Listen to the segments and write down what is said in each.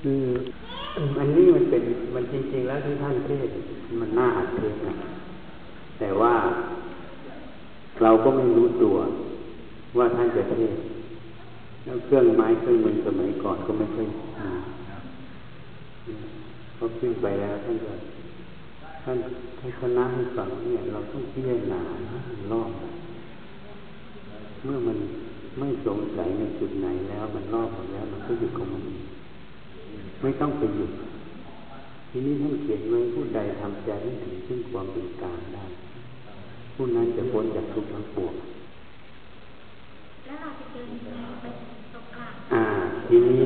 คืออันนี้มันเป็นมันจริง ๆ แล้วที่ท่านเทศมันน่าอัดเทศนะแต่ว่าเราก็ไม่รู้ตัวว่าท่านจะเทศแล้วเครื่องไม้เครื่องมือสมัยก่อนก็ไม่ค่อยมีพอขึ้นไปแล้วท่านก็ท่านท่านคณะให้ฟังเนี่ยเราต้องพิจารณารอบเมื่อมันไม่สงสัยในจุดไหนแล้วมันรอบหมดแล้ว มันก็หยุดของมัน ไม่ต้องไปหยุดทีนี้ท่านเขียนไว้ผู้ใดทำใจให้ถึงซึ่งความเป็นกลางได้ ผู้นั้นจะพ้นจากทุกข์ทั้งปวงแล้วเราจะเดินไปตรงกลางอ่า ทีนี้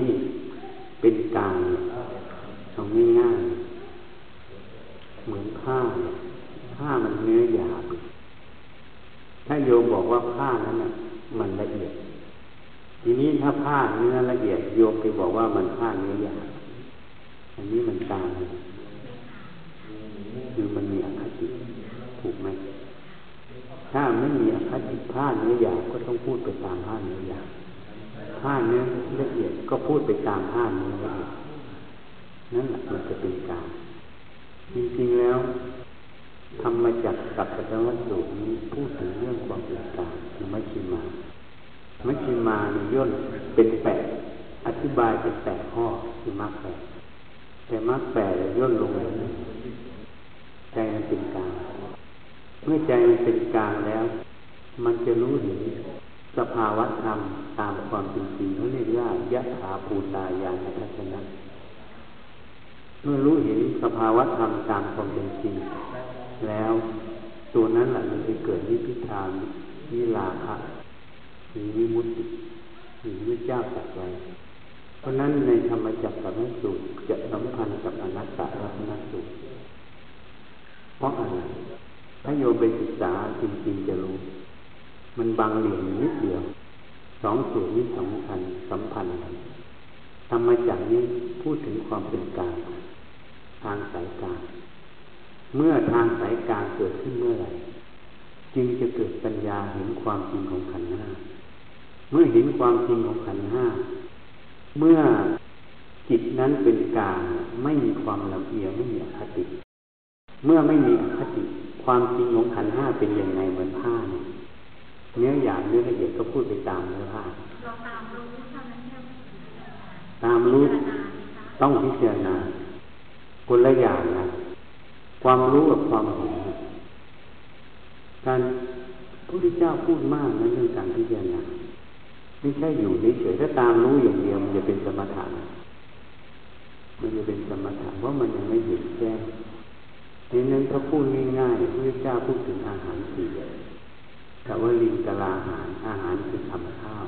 เป็นกลางทำง่ายๆเหมือนผ้าผ้ามันเนื้อหยาบถ้าโยมบอกว่าผ้านั้นน่ะ มันละเอียด ทีนี้ถ้าผ้าเนื้อละเอียด โยมไปบอกว่ามันผ้าเนื้อหยาบ อันนี้มันกลางคือมันมีอคติถูกไหมถ้าไม่มีอคติผ้าเนื้อหยาบก็ต้องพูดไปตามผ้าเนื้อหยาบผ้าเนื้อละเอียดก็พูดไปตามผ้าเนื้อละเอียดนั่นแหละมันจะเป็นกลางจริงๆแล้วทำมาจากสัพพะวัตถุนี้พูดถึงเรื่องความเป็นกลางคือไม่ชิมาไม่ชิมาในย่นเป็นแปดอธิบายเป็นแปดข้อคือมรรคแปด แต่มรรแปดย่นลงใจมันเป็นกลาง เมื่อใจมันเป็นกลางแล้ว มันจะรู้เห็นสภาวะธรรมตามความเป็นจริงเขาเรียกว่ายะถาภูตายานทัศนะเมื่อรู้เห็นสภาวะธรรมตามความเป็นจริง แล้วตัวนั้นแหละมันจะเกิดนิพพิทานวิลาภะหรือวิมุตติหรือวิเจ้าจักไว้ เพราะนั้นในธรรมจักรสัมสูตรจะสัมพันธ์กับอนัตตลักษณสูตรเพราะอะไรถ้าโยมไปศึกษาจริงๆจะรู้ มันบางเหลี่ยมนิดเดียวสองสูตรนี้สำคัญสัมพันธ์กันธรรมจักรนี้พูดถึงความเป็นกลางทางสายกลางเมื่อทางสายกลางเกิดขึ้นเมื่อไหร่จึงจะเกิดปัญญาเห็นความจริงของขันห้า เมื่อเห็นความจริงของขันห้า เมื่อจิตนั้นเป็นกลางไม่มีความลำเอียงไม่มีอคติ เมื่อไม่มีอคติ ความจริงของขันห้าเป็นยังไงเหมือนผ้าเนี่ยเนื้อหยาบเนื้อละเอียดก็พูดไปตามเนื้อผ้าตามรู้ต้องพิจารณาคนละอย่างนะความรู้กับความเห็นการพระพุทธเจ้าพูดมากนะเรื่องการพิจารณา ไม่ใช่อยู่เฉยๆถ้าตามรู้อย่างเดียวมันจะเป็นสมถะมันจะเป็นสมถะเพราะมันยังไม่เห็นแจ้งดังนั้นถ้าพูดง่ายๆพระพุทธเจ้าพูดถึงอาหารสี่แต่ว่าลิงกลาอาหารอาหารคือทำข้าว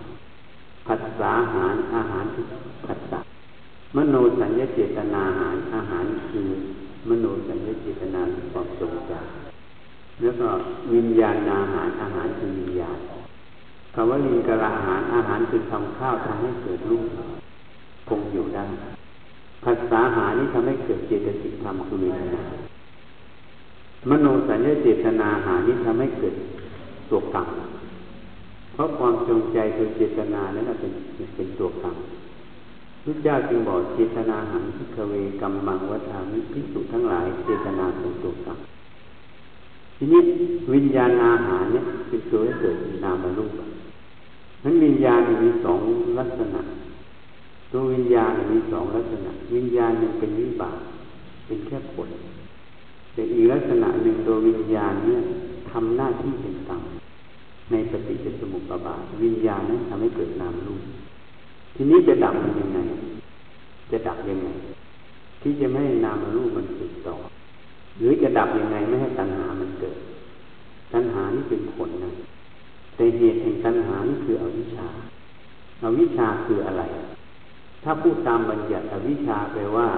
ผัสสาอาหารอาหารคือผัสสะมโนสัญญาเจตนาอาหารอาหารคือ มโนสัญญาเจตนาความทรงจำแล้วก็วิญญาณอาหารอาหารคือวิญญาณ คำว่าลิงกระอาหารอาหารคือทำข้าวทำให้เกิดรูปคงอยู่ได้ภาษาหานี้ทำให้เกิดเจตสิกธรรมคือวิญญาณมโนสัญญาเจตนาหานี้ทำให้เกิดตัวกรรมเพราะความจงใจคือเจตนานั้นเป็นเป็นตัวกรรมพุทธเจ้าจึงบอกเจตนาหังพิกเวกัมมังวัฏามิพิสุทั้งหลาย เจตนาเป็นตัวกรรมทีนี้วิญญาณอาหารเนี่ยเป็นตัวให้เกิดนามรูป นั้นวิญญาณมีสองลักษณะ ตัววิญญาณมีสองลักษณะ วิญญาณหนึ่งเป็นวิบาก เป็นแค่ผล แต่อีกลักษณะหนึ่งตัววิญญาณเนี่ยทำหน้าที่เป็นกรรมในปฏิจจสมุปบาท วิญญาณนั้นทำให้เกิดนามรูป ทีนี้จะดับมันยังไง จะดับยังไง ที่จะไม่ให้นามรูปมันติดต่อ หรือจะดับยังไงไม่ให้ตัณหามันเกิด ตัณหานี่เป็นผลนะ แต่เหตุแห่งตัณหาคืออวิชชาอาวิชชาคืออะไร ถ้าพูดตามบัญญัติอวิชชาแปลว่า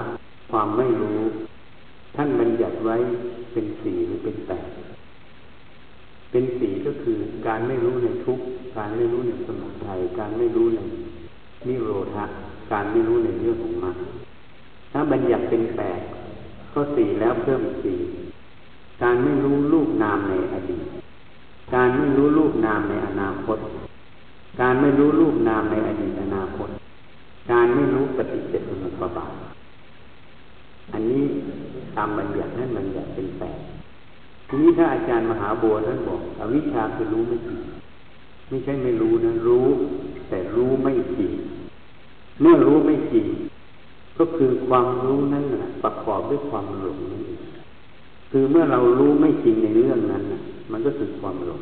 ความไม่รู้ ท่านบัญญัติไว้เป็นสี่หรือเป็นแปดเป็นสีก็คือการไม่รู้ในทุกการไม่รู้ในสมุทัยการไม่รู้ในนิโรธะการไม่รู้ในเรื่องของมรรคถ้าบัญญัติเป็นแปดก็สี่แล้วเพิ่มสี่การไม่รู้รูปนามในอดีต การไม่รู้รูปนามในอนาคต การไม่รู้รูปนามในอดีตอนาคต การไม่รู้ปฏิจจสมุปบาท อันนี้ตามบัญญัตินั้นบัญญัติเป็นแปดทีนี้ถ้าอาจารย์มหาบัวท่านบอกอวิชชาคือรู้ไม่จริงไม่ใช่ไม่รู้นะรู้ แต่รู้ไม่จริงเมื่อรู้ไม่จริงก็คือความรู้นั่นแหละประกอบด้วยความหลงนั่นเอง คือเมื่อเรารู้ไม่จริงในเรื่องนั้น มันก็คือความหลง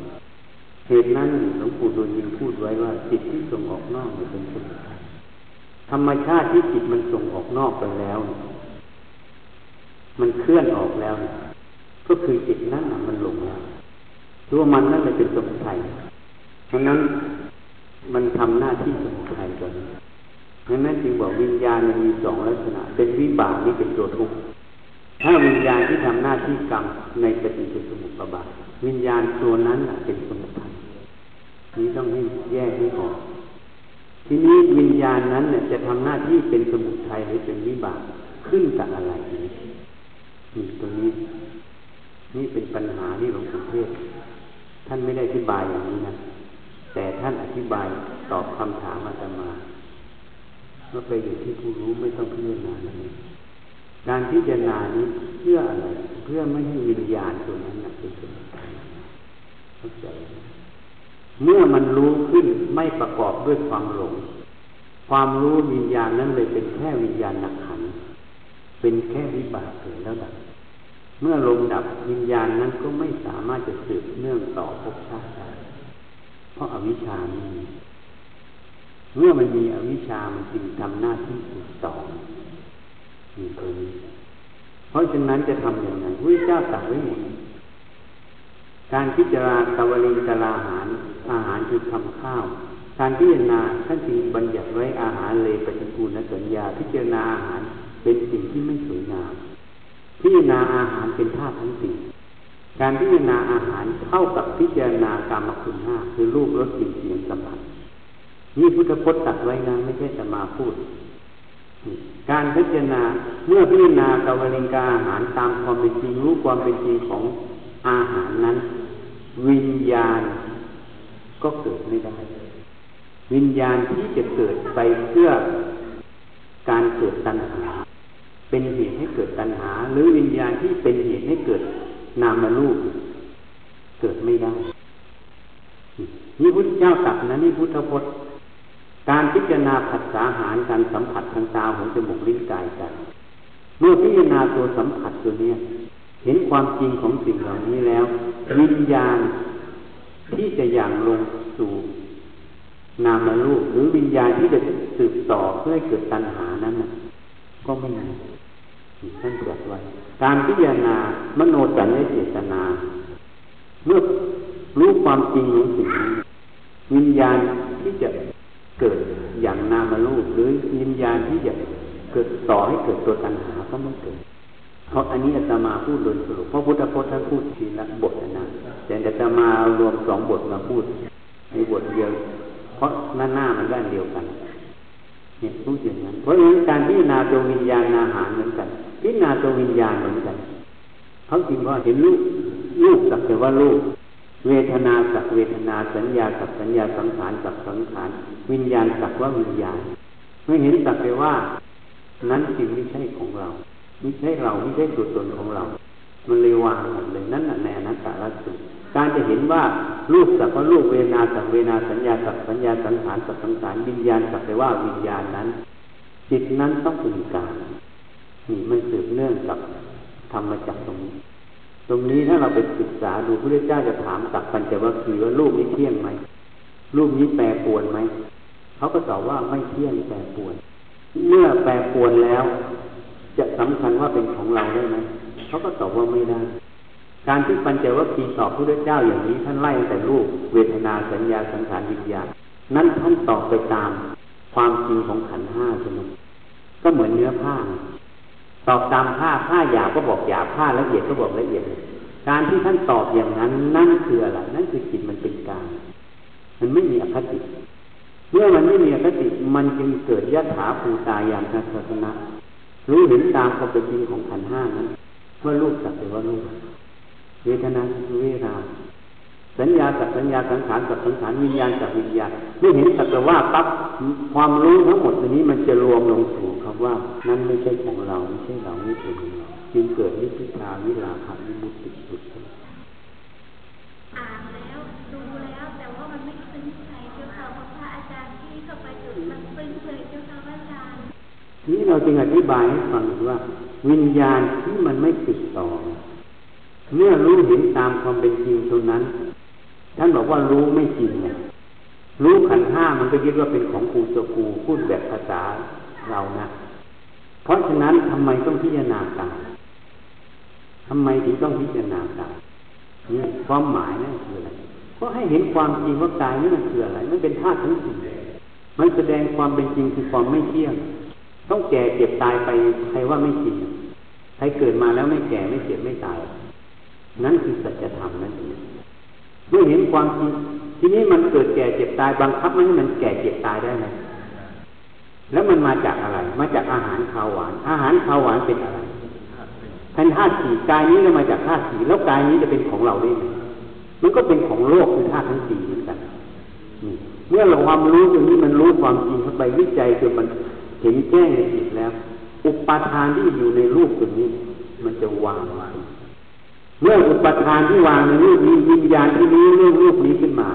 เหตุนั้นหลวงปู่ดูลยินพูดไว้ว่าจิตที่ส่งออกนอกเป็นสมุทัยธรรมชาติที่จิตมันส่งออกนอกไปแล้ว มันเคลื่อนออกแล้ว ก็คือจิตนั้นมันหลงแล้วตัวมันนั่นเลยเป็นสมุทัยเพราะนั้นมันทำหน้าที่สมุทัยตัวนี้ดังนั้นจึงบอกวิญญาณมีสองลักษณะ เป็นวิบากนี่เป็นตัวทุกข์ ถ้าวิญญาณที่ทำหน้าที่กรรมในปฏิจจสมุปบาทวิญญาณตัวนั้นเป็นสมุทัยนี้ต้องให้แยกให้ออกทีนี้วิญญาณนั้นเนี่ยจะทำหน้าที่เป็นสมุทัยหรือเป็นวิบากขึ้นกับอะไรนี่ตรงนี้ นี่เป็นปัญหาที่หลวงปู่เทศ ท่านไม่ได้อธิบายอย่างนี้นะแต่ท่านอธิบายตอบคำถามอาตมาเมื่อไปอยู่ที่ผู้รู้ไม่ต้องพิจารณาเลย การพิจารณานี้เพื่ออะไร เพื่อไม่ให้วิญญาณตัวนั้นเป็นสมุทัยเข้าใจเมื่อมันรู้ขึ้นไม่ประกอบด้วยความหลง ความรู้วิญญาณนั้นเลยเป็นแค่วิญญาณนักขัน เป็นแค่วิบากเกิดแล้วดับ เมื่อลงดับวิญญาณนั้นก็ไม่สามารถจะสืบเนื่องต่อภพชาติได้เพราะอาวิชชาไม่มีเมื่อมันมีอวิชชามันจึงทำหน้าที่สืบต่อ มีตัวนี้ เพราะฉะนั้นจะทำอย่างไรพระเจ้าสั่งไว้หมดการพิจารณาตวลิงตลาหาร อาหารคือทำข้าว การพิจารณาท่านจึงบัญญัติไว้อาหารเลยปฏิกูลสัญญา พิจารณาอาหารเป็นสิ่งที่ไม่สวยงาม พิจารณาอาหารเป็นธาตุทั้งสี่การพิจารณาอาหารเท่ากับพิจารณากรรมคุณห้าคือรูปรสกลิ่นเสียงสัมผัสนี่พุทธพจน์ตัดไว้นะไม่ใช่จะมาพูด การพิจารณาเมื่อพิจารณากวลิงกาอาหารตามความเป็นจริงรู้ความเป็นจริงของอาหารนั้น วิญญาณก็เกิดไม่ได้วิญญาณที่จะเกิดไปเพื่อการเกิดตัณหา เป็นเหตุให้เกิดตัณหา หรือวิญญาณที่เป็นเหตุให้เกิดนามรูปเกิดไม่ได้นี่พุทธเจ้าตัดนะนี่พุทธพจน์ การพิจารณาผัสสาหารการสัมผัสทางตาหูจมูกลิ้นกายใจเมื่อพิจารณาตัวสัมผัสตัวนี้เห็นความจริงของสิ่งเหล่านี้แล้ว วิญญาณที่จะอย่างลงสู่นามรูปหรือวิญญาณที่จะสืบต่อเพื่อให้เกิดตัณหานั้นก็ไม่มีท่านตรัสไว้การพิจารณามโนสัญญเจตนา เมื่อรู้ความจริงของสิ่งนี้วิญญาณที่จะ เกิดอย่างนามรูปหรือวิญญาณที่จะเกิดต่อให้เกิดตัวตัณหาก็ไม่เกิด เพราะอันนี้อาตมาพูดโดยสรุปเพราะพุทธพจน์ท่านพูดทีละบทนะแต่อาตมารวมสองบทมาพูดในบทเดียว เพราะหน้าหน้ามันด้านเดียวกันเนี่ยพูดอย่างนั้นเพราะฉะนั้นการพิจารณาตัววิญญาณอาหารเหมือนกัน พิจารณาตัววิญญาณเหมือนกันเขาจริงว่าเห็นรูปรูปสักแต่ว่ารูป เวทนาสักเวทนาสัญญาสักสัญญาสังขารสักสังขารวิญญาณสักว่าวิญญาณไม่เห็นสักแต่ว่า นั้นจริงไม่ใช่ของเราไม่ใช่เราไม่ใช่ตัวตนของเรา มันเลยวางหมดเลยนั่นแหละในอนัตตลักษณการจะเห็นว่ารูปสักว่ารูปเวนาสักเวนาสัญญาสักสัญญาสังขารสักสังขารวิญญาณสักแต่ว่าวิญญาณนั้น จิตนั้นต้องเป็นกลางนี่มันสืบเนื่องกับธรรมจักตรงนี้ ตรงนี้ถ้าเราไปศึกษาดูพระเจ้าจะถามกับปัญจวัคคีย์ว่ารูปนี้เที่ยงไหมรูปนี้แปรปวนไหมเขาก็ตอบว่าไม่เที่ยงแปรปวน เมื่อแปรปวนแล้ว จะสำคัญว่าเป็นของเราได้ไหมเขาก็ตอบว่าไม่ได้การที่ปัญจวัคคีย์ตอบพระเจ้าอย่างนี้ท่านไล่แต่รูปเวทนาสัญญาสังขารวิญญาณนั้นท่านตอบไปตามความจริงของขันห้าใช่ไหมก็เหมือนเนื้อผ้า ตอบตามผ้าผ้าหยาบก็บอกหยาบผ้าละเอียดก็บอกละเอียด การที่ท่านตอบอย่างนั้นนั่นคืออะไรนั่นคือจิตมันเป็นกลางมันไม่มีอคติเมื่อมันไม่มีอคติมันจึงเกิดยะถาภูตายานทัศนะรู้เห็นตามความเป็นจริงของขันห้านั้นว่ารูปสักแต่ว่ารูปเวทนาคือเวทนา สัญญาสักสัญญาสังขารสักสังขารวิญญาณสักวิญญาณเมื่อเห็นสักแต่ว่าปั๊บความรู้ทั้งหมดตัวนี้มันจะรวมลงสู่กับว่า นั้นไม่ใช่ของเราไม่ใช่เราไม่ใช่ของเราจึงเกิดนิพพาวิลาภวิมุตติสุดอ่านแล้วดูแล้วแต่ว่ามันไม่ซึ้งใจเจ้าค่ะเพราะพระอาจารย์ที่เข้าไปจุดมันซึ้งเลยเจ้าค่ะอาจารย์นี่เราจึงอธิบายให้ฟังว่า วิญญาณที่มันไม่ติดต่อ เมื่อรู้เห็นตามความเป็นจริงตรงนั้น ท่านบอกว่ารู้ไม่จริงเนี่ยรู้ขันห้ามันก็ยึดว่าเป็นของกูตัวกูพูดแบบภาษาเรานะเพราะฉะนั้นทำไมต้องพิจารณาตามทำไมถึงต้องพิจารณาตามนี่ความหมายนั่นคืออะไรก็ให้เห็นความจริงว่ากายนี่มันคืออะไรมันเป็นธาตุทั้งสี่มันแสดงความเป็นจริงคือความไม่เที่ยง ต้องแก่เจ็บตายไปใครว่าไม่จริงใครเกิดมาแล้วไม่แก่ไม่เจ็บไม่ตาย นั่นคือสัจธรรมนั่นเอง เมื่อเห็นความจริงทีนี้มันเกิดแก่เจ็บตายบังคับไมันให้มันแก่เจ็บตายได้ไหมแล้วมันมาจากอะไร มาจากอาหารข้าวหวาน อาหารข้าวหวานเป็นอะไรพันธาตุสี่กายนี้ก็มาจากธาตุสี่แล้วกายนี้จะเป็นของเราได้ไหมมันก็เป็นของโลกคือธาตุทั้งสี่เหมือนกันเมื่อเราความรู้ตรงนี้มันรู้ความจริงเข้าไปวิจัยจนมันเห็นแจ้งในจิตแล้ว อุปาทานที่อยู่ในรูปตรงนี้ มันจะวางไว เมื่ออุปทานที่วางในรูปนี้วิญญาณที่นี้เรื่องรูปนี้ขึ้นมา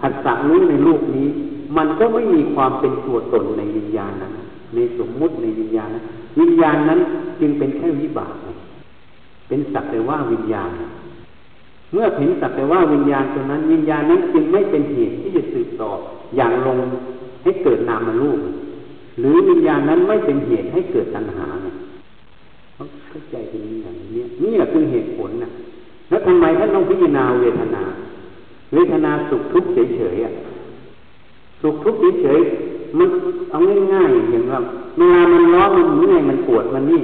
ผัสสะรู้ในรูปนี้ มันก็ไม่มีความเป็นตัวตนในวิญญาณนั้นในสมมุติในวิญญาณนั้นวิญญาณนั้นจึงเป็นแค่วิบากเป็นสักแต่ว่าวิญญาณ เมื่อเห็นสักแต่ว่าวิญญาณตรงนั้น วิญญาณนั้นจึงไม่เป็นเหตุที่จะสืบต่ออย่างลงให้เกิดนามรูปหรือวิญญาณนั้นไม่เป็นเหตุให้เกิดตัณหาเข้าใจตรงนี้อย่างนี้นี่แหละคือเหตุผลนะแล้วทำไมท่านต้องพิจารณาเวทนา เวทนาสุขทุกข์เฉยๆอะสุขทุกข์เฉยๆมันเอาง่ายๆอย่างว่าเวลามันร้อนมันเมื่อยมันปวดมันนี่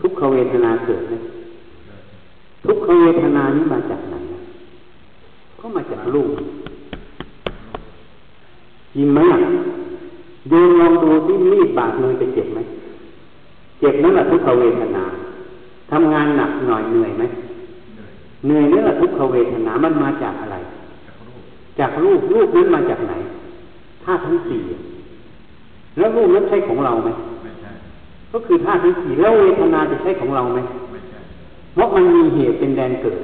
ทุกขเวทนาเกิดนะทุกขเวทนานี้มาจากไหนก็มาจากลูกจริงไหมโยนลองดูที่มีดบาดมือจะเจ็บไหม เจ็บนั่นแหละทุกขเวทนาทำงานหนักหน่อยเหนื่อยไหมเหนื่อยนั่นแหละทุกขเวทนา มันมาจากอะไร จากรูปรูปนั้นมาจากไหนธาตุทั้งสี่แล้วรูปนั้นใช่ของเราไหมก็คือธาตุทั้งสี่แล้วเวทนาจะใช่ของเราไหมเพราะมันมีเหตุเป็นแดนเกิด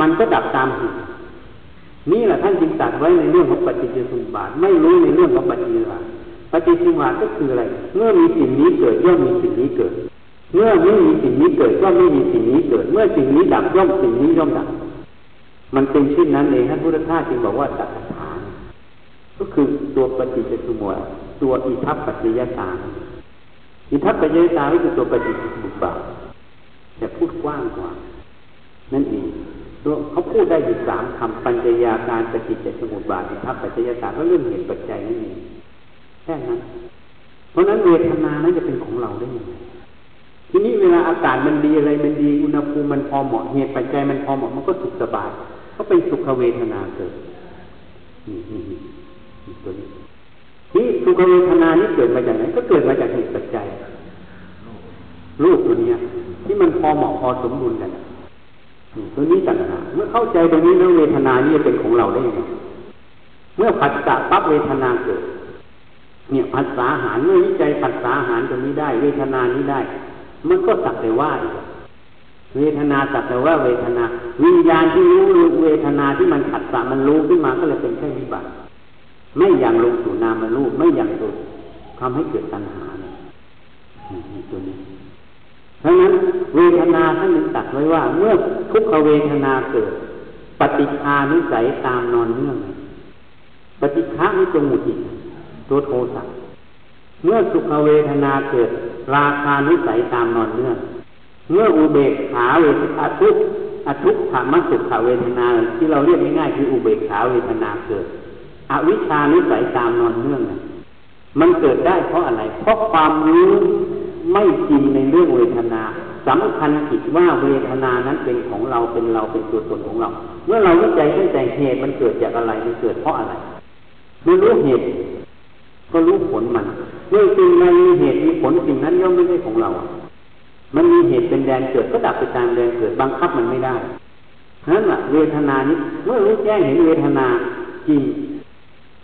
มันก็ดับตามเหตุนี่แหละท่านจึงตัดไว้ในเรื่องของปฏิจจสมุปบาทไม่รู้ในเรื่องของปฏิจจสมุปบาท ปฏิสิวาก็คืออะไร เมื่อมีสิ่งนี้เกิดย่อมมีสิ่งนี้เกิด เมื่อไม่มีสิ่งนี้เกิดก็ไม่มีสิ่งนี้เกิด เมื่อสิ่งนี้ดับย่อมสิ่งนี้ย่อมดับ มันเป็นเช่นนั้นเองท่านพุทธทาสจึงบอกว่าสัจฐานก็คือตัวปฏิจจสมุปตัวอิทัปปัจจยตาอิทัปปัจจยตาก็คือตัวปฏิจจสมุปบาทแต่พูดกว้างกว่า นั่นเองตัวเขาพูดได้อยู่สามคำปัญญยาการปฏิจจสมุปบาทอิทัปปัจจยตาก็เรื่องเหตุปัจจัยนั่นเอง แค่นั้นเพราะนั้นเวทนานั้นจะเป็นของเราได้ยังไงทีนี้เวลาอากาศมันดีอะไรมันดีอุณหภูมิมันพอเหมาะเหตุปัจจัยมันพอเหมาะมันก็สุขสบาย ก็เป็นสุขเวทนาเกิดนี่นี่นี่ตัวนี้ที่สุขเวทนานี้เกิดมาจากไหนก็เกิดมาจากเหตุปัจจัยรูปตัวนี้ที่มันพอเหมาะพอสมบูรณ์กันตัวนี้ต่างหากเมื่อเข้าใจตรงนี้แล้วเวทนานี้เป็นของเราได้ยังไงเมื่อผัสสะปั๊บเวทนาเกิด เนี่ยภาษาหารเมื่อวิจัยภาษาหารตรงนี้ได้ เวทนานี้ได้ มันก็สักแต่ว่า เวทนาสักแต่ว่าเวทนา วิญญาณที่รู้เวทนาที่มันขัดสามันรู้ขึ้นมาก็เลยเป็นแค่วิบัติไม่อย่างลงสู่นามารู้ไม่อย่างตัวทำให้เกิดตัณหาเนี่ยตัวนี้เพราะนั้นเวทนาท่านนึงตัดไว้ว่า เมื่อทุกขเวทนาเกิด ปฏิฆานุสัยตามนอนเนื่องปฏิฆานี่จงหมุจิต ตัวโทสะเมื่อสุขเวทนาเกิด ราคานุสัยตามนอนเนื่องเมื่ออุเบกขาเวทนาทุกอทุกขามสุขเวทนา ที่เราเรียกง่ายๆคืออุเบกขาเวทนาเกิด อวิชานุสัยตามนอนเนื่องมันเกิดได้เพราะอะไร เพราะความรู้ไม่จริงในเรื่องเวทนาสำคัญผิดว่าเวทนานั้นเป็นของเราเป็นเราเป็นตัวตนของเรา เมื่อเราวิจัยตั้งแต่เหตุมันเกิดจากอะไรมันเกิดเพราะอะไรเมื่อรู้เหตุ ก็รู้ผลมันเมื่อสิ่งใดมีเหตุมีผลสิ่งนั้นย่อมไม่ใช่ของเรา มันมีเหตุเป็นแดนเกิดก็ดับไปตามแดนเกิดบังคับมันไม่ได้นั้นแหละเวทนานี้เมื่อรู้แจ้งเห็นเวทนาจริง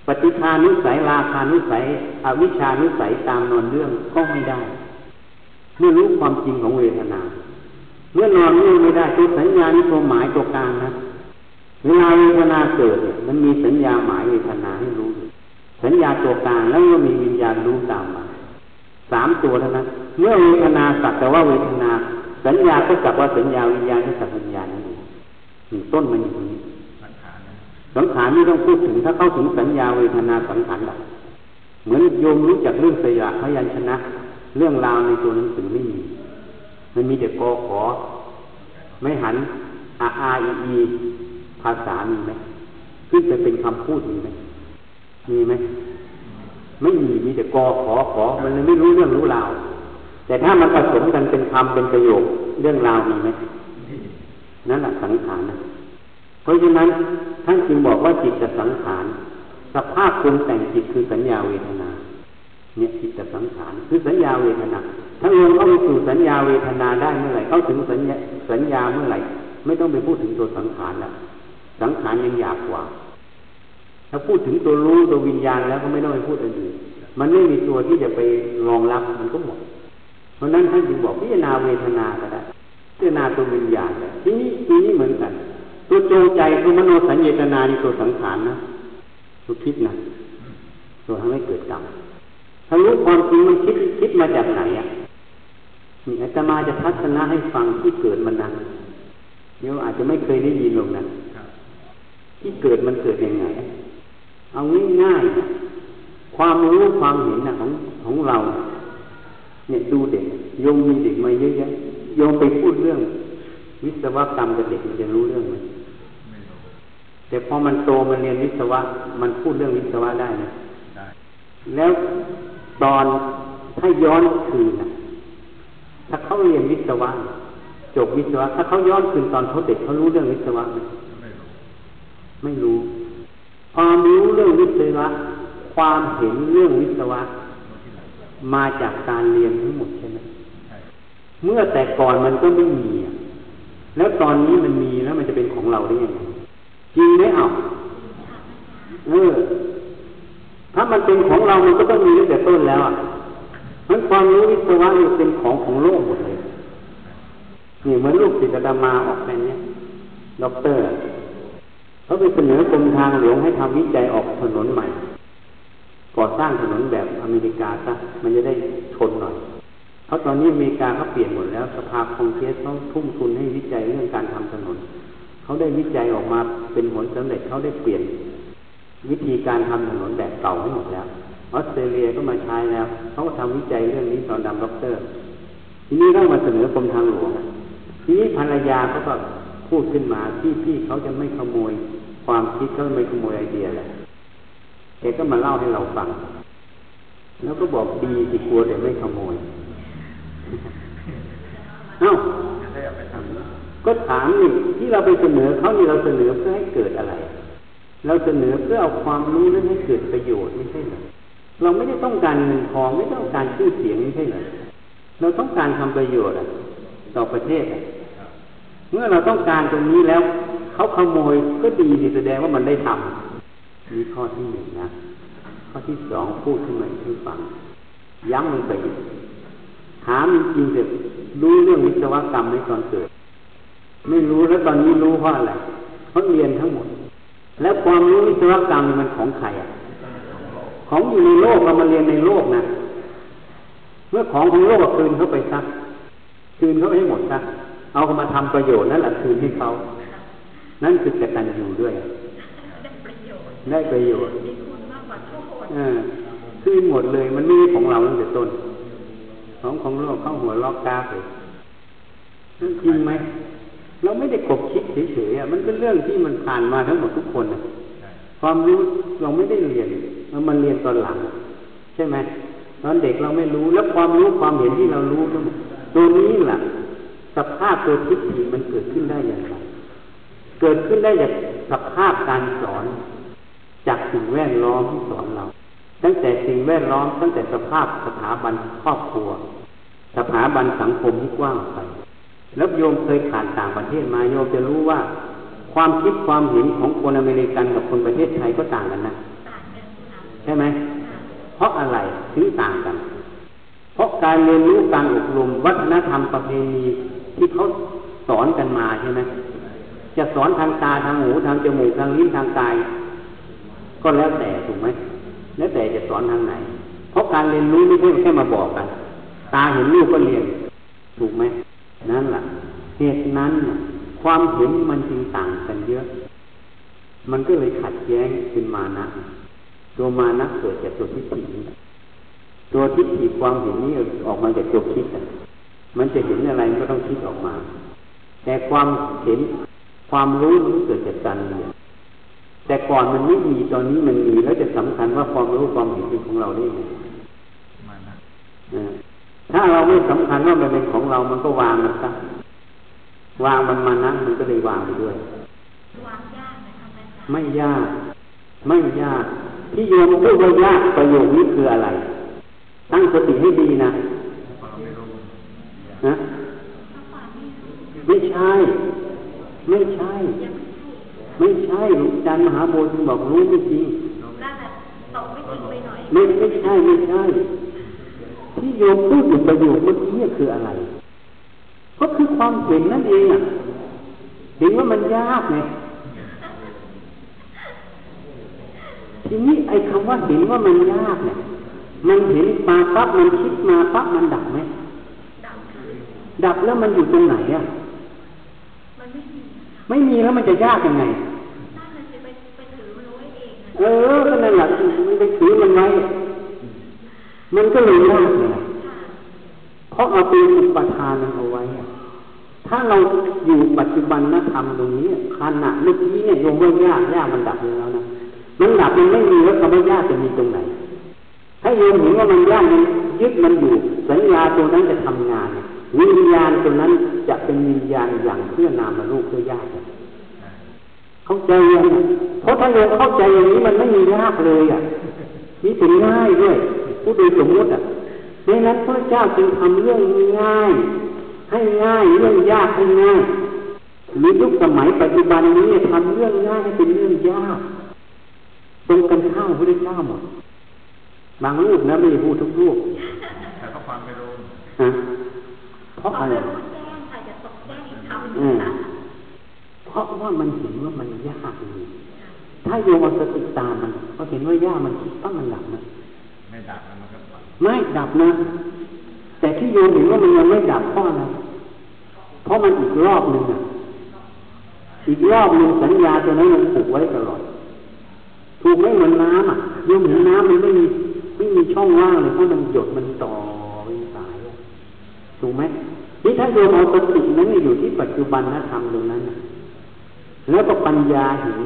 ปฏิภานุสัยราคานุสัย อวิชานุสัยตามนอนเรื่องก็ไม่ได้ เมื่อรู้ความจริงของเวทนา เมื่อนอนเรื่องไม่ได้ตัวสัญญานี่ตัวหมายตัวกลางนะเวลาเวทนาเกิด มันมีสัญญาหมายเวทนาให้รู้ สัญญาตัวกลางแล้วก็มีวิญญาณรู้ตามมาสามตัวเท่านั้นเมื่อเวทนาสักแต่ว่าเวทนา สัญญาก็สักว่าสัญญาวิญญาณก็สักวิญญาณนั่นเองนี่ต้นมันอยู่ตรงนี้สังขารนี่ต้องพูดถึงถ้าเข้าถึงสัญญาเวทนาสังขารดับเหมือนโยมรู้จักเรื่องสยะพยัญชนะ เรื่องราวในตัวหนังสือไม่มีมันมีแต่กอขอ ไม่หันอาอาอีอีภาษามีไหมขึ้นไปเป็นคำพูดมีไหม มีไหมไม่มีมีแต่กอขอขอมันเลยไม่รู้เรื่องรู้ราว แต่ถ้ามันผสมกันเป็นคำเป็นประโยคเรื่องราวมีไหมนั่นแหละสังขารนะเพราะฉะนั้นท่านจึงบอกว่าจิตจะสังขารสภาพคนแต่งจิตคือสัญญาเวทนา เนี่ยจิตจะสังขารคือสัญญาเวทนา ถ้ารวมเข้าไปสู่สัญญาเวทนาได้เมื่อไหร่เข้าถึงสัญญาสัญญาเมื่อไหร่ ไม่ต้องไปพูดถึงตัวสังขารแล้วสังขารยังยากกว่า ถ้าพูดถึงตัวรู้ตัววิญญาณแล้วก็ไม่ต้องไปพูดอื่นมันไม่มีตัวที่จะไปรองรับมันก็หมด เพราะนั้นท่านจึงบอกพิจารณาเวทนาก็ได้พิจารณาตัววิญญาณทีนี้ทีนี้เหมือนกัน ตัวจงใจคือมโนสัญญตนาในตัวสังขารนะตัวคิดนะตัวทำให้เกิดกรรมถ้ารู้ความจริงมันคิดคิดมาจากไหนอะนี่อาตมาจะทัศนะให้ฟังที่เกิดมันนะเดี๋ยวอาจจะไม่เคยได้ยินหรอกนะที่เกิดมันเกิดยังไง เอาง่ายๆนะความรู้ความเห็นนะของของเรา เนี่ยดูเด็กโยมมีเด็กมาเยอะแยะโยมไปพูดเรื่อง วิศวกรรมกับเด็กมันจะรู้เรื่องไหมแต่พอมันโตมันเรียนวิศวะ มันพูดเรื่องวิศวะได้นะแล้วตอนถ้าย้อนคืนนะถ้าเขาเรียนวิศวะจบวิศวะ ถ้าเขาย้อนคืนตอนเขาเด็กเขารู้เรื่องวิศวะไหมไม่รู้ ความรู้เรื่องวิศวะ ความเห็นเรื่องวิศวะ มาจากการเรียนทั้งหมดใช่ไหมเมื่อแต่ก่อนมันก็ไม่มีแล้วตอนนี้มันมีแล้วมันจะเป็นของเราได้ยังไงจริงไหมเอาเออถ้ามันเป็นของเรา มันก็ต้องมีตั้งแต่ต้นแล้วอะมันความรู้วิศวะนี่เป็นของของโลกหมดเลยนี่เหมือนลูกศิษย์ดามาออกแบบนี้ด็อกเตอร์ เขาไปเสนอกรมทางหลวงให้ทำวิจัยออกถนนใหม่ ก่อสร้างถนนแบบอเมริกาซะมันจะได้ชนหน่อย เพราะตอนนี้อเมริกาเขาเปลี่ยนหมดแล้วสภาคองเกรสต้องทุ่มทุนให้วิจัยเรื่องการทำถนน เขาได้วิจัยออกมาเป็นผลสำเร็จเขาได้เปลี่ยน วิธีการทำถนนแบบเก่าให้หมดแล้วออสเตรเลียก็มาใช้แล้วเขาก็ทำวิจัยเรื่องนี้ตอนดำด็อกเตอร์ ทีนี้ต้องมาเสนอกรมทางหลวงทีนี้ภรรยาเขาก็พูดขึ้นมาที่พี่เขาจะไม่ขโมย ความคิดเขาไม่ขโมยไอเดียแหละแกก็มาเล่าให้เราฟัง แล้วก็บอกดีที่กลัวแต่ไม่ขโมย เอ้า ก็ถามนี่ที่เราไปเสนอเขานี่เราเสนอเพื่อให้เกิดอะไร เราเสนอเพื่อเอาความรู้นั้นให้เกิดประโยชน์ไม่ใช่เหรอเราไม่ได้ต้องการเงินทองไม่ต้องการชื่อเสียงไม่ใช่เหรอเราต้องการทำประโยชน์ต่อประเทศ เมื่อเราต้องการตรงนี้แล้วเขาขโมยก็ดีแสดงว่ามันได้ทำนี่ข้อที่หนึ่งนะ ข้อที่สองพูดขึ้นมาให้ฟัง ย้ำลงไปถามจริงเถอะรู้เรื่องวิศวกรรมในตอนเกิด ไม่รู้แล้วตอนนี้รู้เพราะอะไรเพราะเรียนทั้งหมด แล้วความรู้วิศวกรรมมันของใครอะของอยู่ในโลกเรามาเรียนในโลกนะ เมื่อของของโลกคืนเข้าไปซักคืนเขาให้หมดซัก เอามาทำประโยชน์นั่นแหละคืนให้เขานั่นคือกตัญญูด้วย ได้ประโยชน์ได้ประโยชน์มีคุณมากกว่าโทษเออคืนหมดเลย มันไม่ใช่ของเราตั้งแต่ต้น ของของโลกเข้าหัวล็อกกาเลยนั่นจริงไหม เราไม่ได้กบคิดเฉยๆอะมันเป็นเรื่องที่มันผ่านมาทั้งหมดทุกคนนะความรู้เราไม่ได้เรียน มันเรียนตอนหลัง ใช่ไหมตอนเด็กเราไม่รู้ แล้วความรู้ความเห็นที่เรารู้ตัวนี้แหละ สภาพตัวทิฏฐิมันเกิดขึ้นได้อย่างไร เกิดขึ้นได้จากสภาพการสอน จากสิ่งแวดล้อมที่สอนเรา ตั้งแต่สิ่งแวดล้อม ตั้งแต่สภาพสถาบันครอบครัว สถาบันสังคมที่กว้างไปแล้วโยมเคยผ่านต่างประเทศมาโยมจะรู้ว่า ความคิดความเห็นของคนอเมริกันกับคนประเทศไทยก็ต่างกันนะใช่ไหมเพราะอะไรถึงต่างกัน เพราะการเรียนรู้การอบรมวัฒนธรรมประเพณี ที่เขาสอนกันมาใช่ไหมจะสอนทางตาทางหูทางจมูกทางลิ้นทางกาย ก็แล้วแต่ถูกไหมแล้วแต่จะสอนทางไหน เพราะการเรียนรู้ไม่ใช่แค่มาบอกกัน ตาเห็นรูปก็เรียน ถูกไหมนั่นแหละเหตุนั้นความเห็นมันจึงต่างกันเยอะ มันก็เลยขัดแย้งเป็นมานะตัวมานะเกิดจากตัวทิฏฐิตัวทิฏฐิความเห็นนี้ออกมาจากตัวคิด มันจะเห็นอะไรก็ต้องคิดออกมา แต่ความเห็นความรู้มันเกิดจากการเรียนแต่ก่อนมันไม่มีตอนนี้มันมีแล้วจะสำคัญว่าความรู้ความเห็นเป็นของเราได้ไงถ้าเราไม่สำคัญว่ามันเป็นของเรา มันก็วางมันซะวางมันมานะมันก็เลยวางไปด้วยวางยากนะครับอาจารย์ไม่ยาก ไม่ยาก ที่โยมพูดว่ายากประโยคนี้คืออะไร ตั้งสติให้ดีนะนะ ถ้าความไม่รู้ ไม่ใช่ ไม่ใช่ยังไม่ใช่ไม่ใช่อาจารย์มหาโบสถ์บอกรู้ไม่จริงน่าจะตกไม่จริงไปหน่อยไม่ไม่ใช่ไม่ใช่ที่โยมพูดอยู่ประโยคเมื่อกี้คืออะไร ก็คือความเห็นนั่นเองอะเห็นว่ามันยากไงทีนี้ไอ้คำว่าเห็นว่ามันยากเนี่ยมันเห็นมาปั๊บมันคิดมาปั๊บมันดับไหมดับค่ะดับแล้วมันอยู่ตรงไหนอะมัน ไม่มีไม่มีแล้วมันจะยากยังไงน่าจะไปไปถือมันไว้เองนะเออก็นั่นแหละมันไปถือมันไว้มันก็เลยยากไงค่ะเพราะเอาเป็นอุปทานมันเอาไว้อะถ้าเราอยู่ปัจจุบันนะธรรมตรงนี้ขณะเมื่อกี้เนี่ยโยมว่ายากยากมันดับไปแล้วนะมันดับมันไม่มีแล้วคำว่ายากจะมีตรงไหน ถ้าโยมเห็นว่ามันยากมันยึดมันอยู่ สัญญาตัวนั้นจะทำงาน วิญญาณตัวนั้นจะเป็นวิญญาณอย่างเพื่อนามาลูกเพื่อยากเข้าใจยังเพราะถ้าโยมเข้าใจอย่างนี้มันไม่มียากเลยอะนี่ถึงง่ายด้วยผู้โดยสมมติอะดังนั้นพระเจ้าจึงทำเรื่องง่าย ให้ง่ายเรื่องยากให้ง่ายหรือยุคสมัยปัจจุบันนี้ทำเรื่องง่ายให้เป็นเรื่องยากตรงกันข้ามพระเจ้าหมดบางรูปนะไม่ได้พูดทุกรูปแต่ก็ฟังไปลงนะ เพราะเอาอะไรไปรู้แจ้งค่ะจะตกแจ้งอีกคำหอืนึ่งมค่ะเพราะว่ามันเห็นว่ามันยากเลยถ้าโยมเอาสติตามมันพอเห็นว่ายากมันคิดปั๊บมันหลับนะไม่ดับแล้วมันก็ปังไม่ดับนะ แต่ที่โยมเห็นว่ามันยังไม่ดับเพราะอะไรเพราะมันอีกรอบหนึ่งอะอีกรอบหนึ่งสัญญาตัวนั้นมันผูกไว้ตลอดถูกไหมเหมือนน้ำอะโยมเห็นน้ำมันไม่มีไม่มีช่องว่างเลยเพราะมันหยดมันต่อเป็นสายอะถูกไหม นี่ถ้าโยมเอาสตินั้นอยู่ที่ปัจจุบันนะทำตรงนั้น แล้วก็ปัญญาเห็น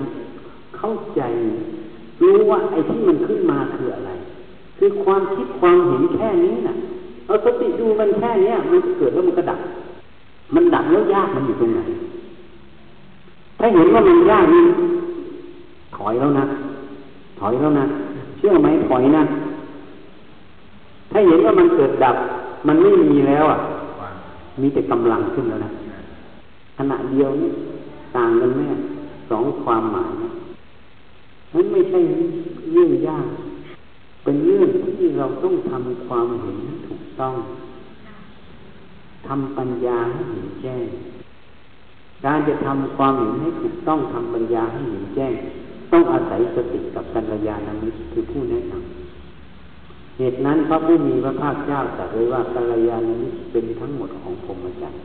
เข้าใจ รู้ว่าไอ้ที่มันขึ้นมาคืออะไร คือความคิดความเห็นแค่นี้น่ะเอาสติดูมันแค่เนี้ยมันเกิดแล้วมันก็ดับ มันดับแล้วยากมันอยู่ตรงไหน ถ้าเห็นว่ามันยากนี่ถอยแล้วนะ ถอยแล้วนะ เชื่อไหมถอยนะ ถ้าเห็นว่ามันเกิดดับ มันไม่มีแล้วอะ มีแต่กำลังขึ้นแล้วนะขณะเดียวนี้ต่างกันแม่สองความหมายนั้นไม่ใช่เรื่องยากเป็นเรื่องที่เราต้องทำความเห็นให้ถูกต้องทำปัญญาให้เห็นแจ้งการจะทำความเห็นให้ถูกต้องทำปัญญาให้เห็นแจ้ง ต้องอาศัยสติกับกัลยาณมิตรคือผู้แนะนำ เหตุนั้นพระผู้มีพระภาคเจ้าตรัสไว้ว่ากัลยาณมิตรเป็นทั้งหมดของพรหมจรรย์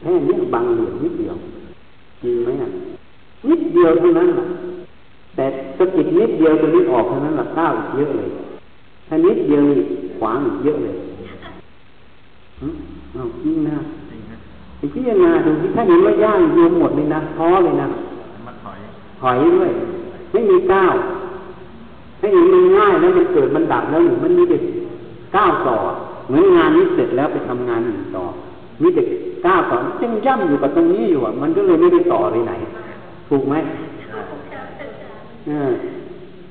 แค่นี้บางเหลี่ยมนิดเดียวจริงไหมอะนิดเดียวเท่านั้นแหละแต่สะกิดนิดเดียวตัวนี้ออกเท่านั้นละก้าวอีกเยอะเลยถ้านิดเดียวนี่ขวางอีกเยอะเลยหึเอาจริงนะจริงนะไอ้พิจารณาดูที่ถ้าเห็นว่าย่างโยมหมดเลยนะท้อเลยนะมันถอยถอยด้วยไม่มีก้าว ถ้าเห็นมันง่ายแล้วมันเกิดมันดับแล้วอยู่มันมีแต่ก้าวต่อ เหมือนงานนี้เสร็จแล้วไปทำงานอื่นต่อ มีแต่ก้าวต่อยังย่ำอยู่กับตรงนี้อยู่อะ มันก็เลยไม่ได้ต่อไปไหน ถูกไหมเออ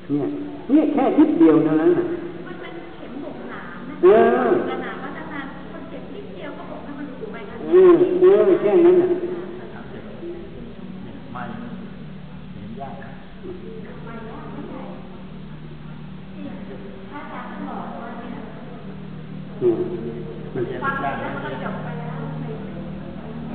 เนี่ยเนี่ยแค่ทิศเดียวเท่านั้นน่ะมันเป็นเข็มบุกหนามนะเออขนาดวัฒนธรรมคนเจ็บนิดเดียวก็บอกให้มันถูกไปกันเออเออแค่นั้นน่ะ ไม่เห็นยาก อ เนี่ยมันฟังไปแล้วมันก็จบไปแล้ว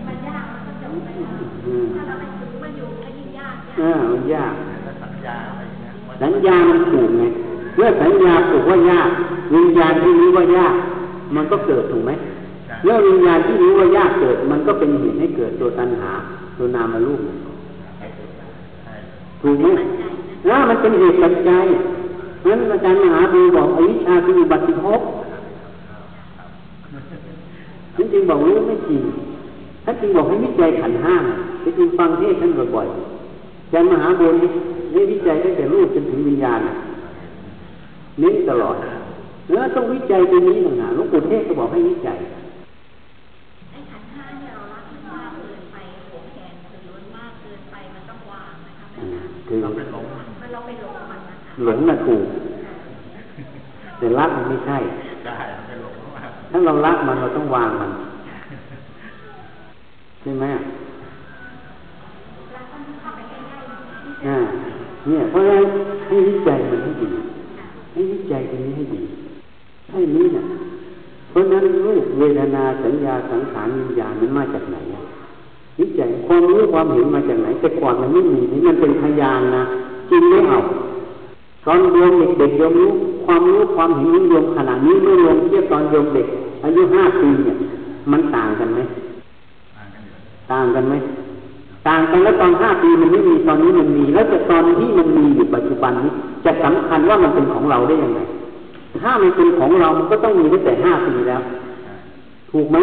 มันยากมันก็จบไปแล้วอืมถ้าเราไปถึงมันอยู่ก็ยิ่งยากเออมันยากแล้วสัญญาอะไรอย่างเงี้ยว่าสัญญามันถูกไงเมื่อสัญญาถูกว่ายากวิญญาณที่รู้ว่ายาก มันก็เกิดถูกไหมเมื่อวิญญาณที่รู้ว่ายากเกิด มันก็เป็นเหตุให้เกิดตัวตัณหา ตัวนามารูปใช่ถูกไหมนะมันเป็นเหตุปัจจัยเพราะฉะนั้นอาจารย์มหาภูบอกอวิชชาคืออุบัติภพ นั่นจึงบอกรู้ไม่จริงท่านจึงบอกให้วิจัยขันธ์ห้าไปจึงฟังเทศน์ท่านบ่อยๆอาจารย์มหาบุญนี่วิจัยตั้งแต่รูปจนถึงวิญญาณน่ะเน้นตลอดแล้วต้องวิจัยตรงนี้ต่างหากหลวงปู่เทศก็บอกให้วิจัยไอ้ขันธ์ห้าเนี่ยเรารักมันมากเกินไปโหแทนคือมันมากเกินไปมันต้องวางนะคะอาอืมจารย์คือเราเป็นหลงมันมันเราไปหลงมันนะคะหลงน่ะถูกแต่รักมันไม่ใช่ใช่ ถ้าเรารักมันเราต้องวางมันใช่ไหมเนอ่าเนี่ยเพราะฉะนั้นให้วิจัยมันให้ดีให้วิจัยตรงนี้ให้ดีให้นี้เนี่ยเพราะนั้นรูปเวทนาสัญญาสังขารวิญญาณมันมาจากไหนวิจัยความรู้ความเห็นมาจากไหนแต่ก่อนมันไม่มีนี่มันเป็นพยานนะจริงไม่เอาตอนโยมเด็กๆโยมรู้ ความรู้ความเห็นของโยมขนาดนี้เมื่อโยมเทียบตอนโยมเด็ก อายุห้าปีเนี่ย มันต่างกันไหมอ่านกันอยู่ต่างกันไหมต่างกันแล้วตอนห้าปีมันไม่มีตอนนี้มันมี แล้วแต่ตอนที่มันมีอยู่ปัจจุบันนี้ จะสำคัญว่ามันเป็นของเราได้ยังไงถ้ามันเป็นของเรามันก็ต้องมีตั้งแต่ห้าปีแล้ว ถูกไหม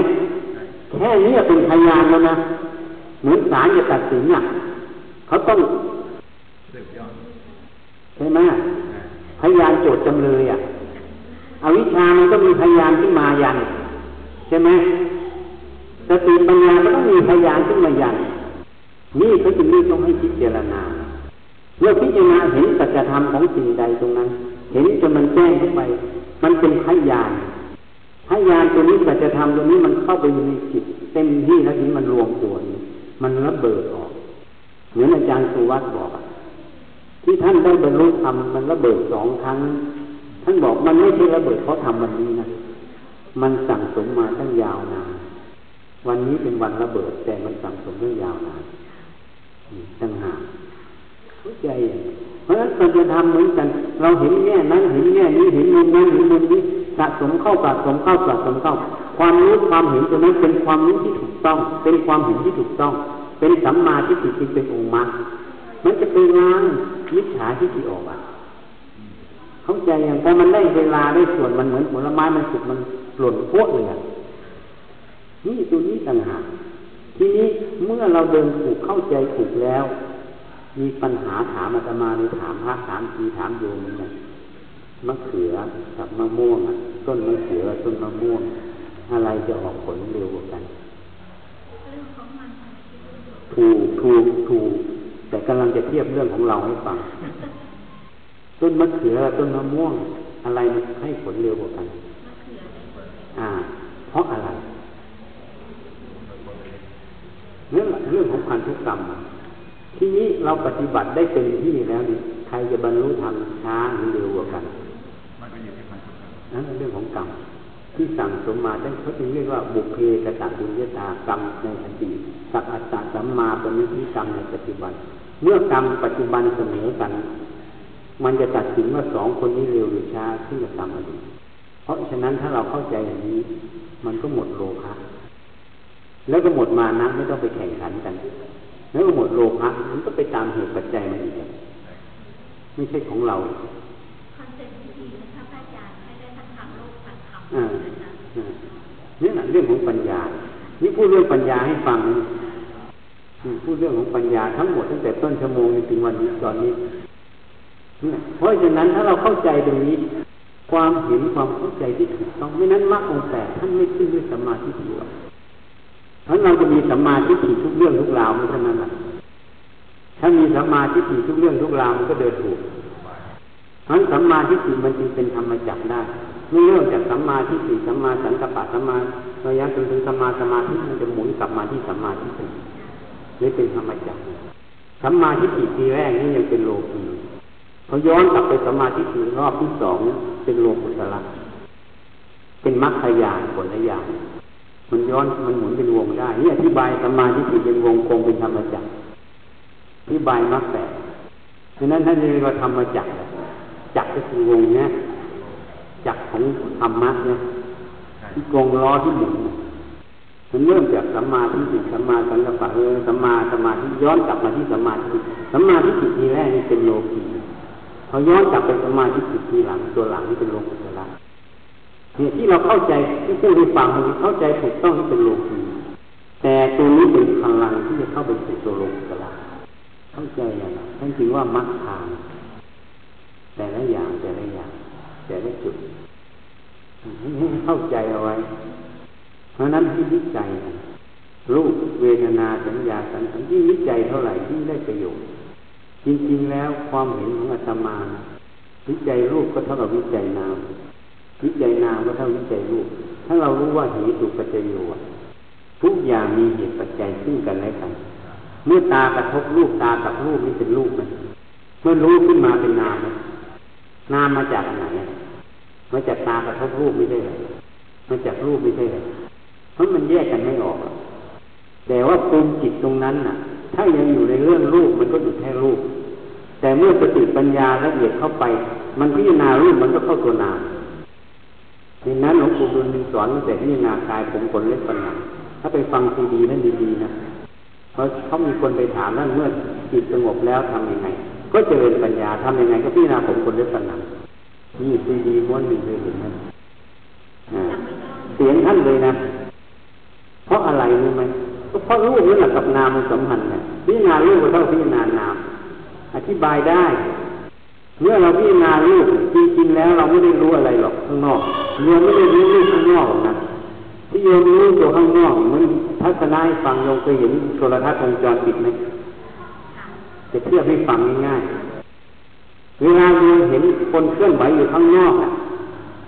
แค่นี้เป็นพยานแล้วนะเหมือนศาลจะตัดสินอะเขาต้องสืบย้อนใช่ไหม พยานโจทย์จำเลยอะอวิชชามันก็มีพยานที่มายัน ใช่ไหมสติปัญญาก็ต้องมีพยานขึ้นมายัน นี่เขาจึงนี่ต้องให้พิจารณาเมื่อพิจารณาเห็นสัจธรรมของสิ่งใดตรงนั้น เห็นจนมันแจ้งขึ้นไป มันเป็นพยานพยานตัวนี้สัจธรรมตัวนี้มันเข้าไปอยู่ในจิตเต็มที่แล้วทีมันรวมตัวนมันระเบิดออก เหมือนอาจารย์สุวัตบอกอะ ที่ท่านได้บรรลุธรรมมันระเบิดสองครั้ง ท่านบอกมันไม่ใช่ระเบิดเพราะทำวันนี้นะมันสั่งสมมาตั้งยาวนานวันนี้เป็นวันระเบิด แต่มันสั่งสมตั้งยาวนานตั้งหากเข้าใจอย่างนี้เพราะฉะนั้นสัจธรรมเหมือนกัน เราเห็นแง่นั้นเห็นแง่นี้เห็นมุมนั้นเห็นมุมนี้สะสมเข้าสะสมเข้าสะสมเข้า ความรู้ความเห็นตัวนั้นเป็นความรู้ที่ถูกต้อง เป็นความเห็นที่ถูกต้อง เป็นสัมมาทิฏฐิเป็นองค์มรรค มันจะไปล้างมิจฉาทิฏฐิออกอะเข้าใจอย่างพอมันได้เวลาได้ส่วนมันเหมือนผลไม้มันสุกมันหล่นพวกเลยอะนี่ตัวนี้ต่างหากทีนี้เมื่อเราเดินถูกเข้าใจถูกแล้ว มีปัญหาถามอาตมาในถามพระถามทีถามโยมเนี่ยมะเขือกับมะม่วงต้นมะเขือต้นมะม่วง อะไรจะออกผลเร็วกว่ากันถูกถูกถูก แต่กำลังจะเทียบเรื่องของเราให้ฟัง ต้นมะเขือต้นมะม่วง อะไรมันให้ผลเร็วกว่ากันมะเขือในผลอ่า เพราะอะไร เรื่องเรื่องของพันธุกรรมอะทีนี้เราปฏิบัติได้เต็มที่แล้วนี่ใครจะบรรลุธรรมช้าหรือเร็วกว่ากันมันก็อยู่ที่พันธุกรรมนั่นเรื่องของกรรม ที่สั่งสมมาได้เขาจึงเรียกว่าบุพเพกตบุญญาตากรรมในอดีตสักอัตตาสัมมาปณิธิกรรมในปัจจุบัน เมื่อกรรมปัจจุบันเสมอกัน มันจะตัดสินว่าสองคนนี้เร็วหรือช้าที่จะทำอะไรเพราะฉะนั้นถ้าเราเข้าใจอย่างนี้ มันก็หมดโลภะแล้วก็หมดมานะไม่ต้องไปแข่งขันกัน แล้วก็หมดโลภะมันก็ไปตามเหตุปัจจัยมันอีกอะไม่ใช่ของเรา นี่แหละเรื่องของปัญญา นี่พูดเรื่องปัญญาให้ฟังพูดเรื่องของปัญญาทั้งหมดตั้งแต่ต้นชั่วโมงจนถึงวันนี้ตอนนี้เพราะฉะนั้นถ้าเราเข้าใจตรงนี้ ความเห็นความเข้าใจที่ถูกต้องไม่นั้นมรรคองแปดท่านไม่ขึ้นด้วยสัมมาทิฏฐิหรอกเพราะเราจะมีสัมมาทิฏฐิทุกเรื่องทุกราวไม่เท่านั้นแหละถ้ามีสัมมาทิฏฐิทุกเรื่องทุกราวมันก็เดินถูก นั้นสัมมาทิฏฐิมันจึงเป็นธรรมจักได้ไม่เริ่มจากสัมมาทิฏฐิสัมมาสังกัปปะสัมมาระยะจนถึงสัมมาสมาธิมันจะหมุนกลับมาที่สัมมาทิฏฐินี่เป็นธรรมจักรสัมมาทิฏฐิทีแรกนี่ยังเป็นโลกีพอย้อนกลับไปสัมมาทิฏฐิรอบที่สองเป็นโลกุตละเป็นมรรคยานผลละอย่างมันย้อนมันหมุนเป็นวงได้นี่อธิบายสัมมาธิจิเป็นวงกลมเป็นธรรมจักรอธิบายมรรคแปดฉะนั้นท่านเรียกว่าธรรมจักร จักรก็คือวงเนี้ยจักรของธรรมะเนี่ยที่กงล้อที่หมุนมันเริ่มจากสัมมาทิฏฐิสัมมาสังกัปปะเออสัมมาสมาธิย้อนกลับมาที่สัมมาทิฏฐิสัมมาทิฏฐิทีแรกนี่เป็นโลกีพอย้อนกลับไปสัมมาทิฏฐิทีหลังตัวหลังนี่เป็นโลกุตระเนี่ยที่เราเข้าใจที่พูดให้ฟังมันเข้าใจถูกต้องที่เป็นโลกีแต่ตัวนี้เป็นพลังที่จะเข้าไปสู่ตัวโลกุตระเข้าใจอย่างไรท่านจึงว่ามรรคทาง แต่ละอย่างแต่ละอย่าง แต่ละจุดให้เข้าใจเอาไว้ เพราะนั้นที่วิจัยรูปเวทนาสัญญาสังขารที่วิจัยเท่าไหร่ที่ได้ประโยชน์ จริงๆแล้วความเห็นของอาตมาวิจัยรูปก็เท่ากับวิจัยนาม วิจัยนามก็เท่าวิจัยรูป ถ้าเรารู้ว่าเหตุปัจจัยอยู่ทุกอย่างมีเหตุปัจจัยซึ่งกันและกัน เมื่อตากระทบรูปตากับรูปนี่เป็นรูปไหมเมื่อรู้ขึ้นมาเป็นนามไหม นามมาจากไหนมาจากตากระทบรูปไม่ได้เลยมาจากรูปไม่ได้เลยเพราะมันแยกกันไม่ออก แต่ว่าปรุงจิตตรงนั้นน่ะ ถ้ายังอยู่ในเรื่องรูปมันก็อยู่แค่รูป แต่เมื่อสติปัญญาละเอียดเข้าไป มันพิจารณารูปมันก็เข้าตัวนามดังนั้นหลวงปู่ดูลสอนตั้งแต่พิจารณากายผมขนเล็บปัญญาถ้าไปฟังซีดีนั่นดีๆนะเพราะเขามีคนไปถามนั่นเมื่อจิตสงบแล้วทํำยังไง ก็เจริญปัญญาทำยังไงก็พิจารณาผมขนเล็บปัญญานี่ซีดีม้วนหนึ่งเลยเห็นไหมเสียงท่านเลยนะ เพราะอะไรรู้ไหมก็เพราะรูปนั่แหละกับนามมันสัมพันธ์กันพิจารณารูปก็เท่าพิจารณานาม อธิบายได้เมื่อเราพิจารณารูปจริงๆแล้วเราไม่ได้รู้อะไรหรอกข้างนอกโยมไม่ได้รู้รูปข้างนอกนะที่โยมรู้ตัวข้างนอกมันทัศนายฟังโยมเคยเห็นโทรทัศน์วงจรปิดไหม จะเทียบให้ฟังง่ายๆ เวลาโยมเห็นคนเคลื่อนไหวอยู่ข้างนอก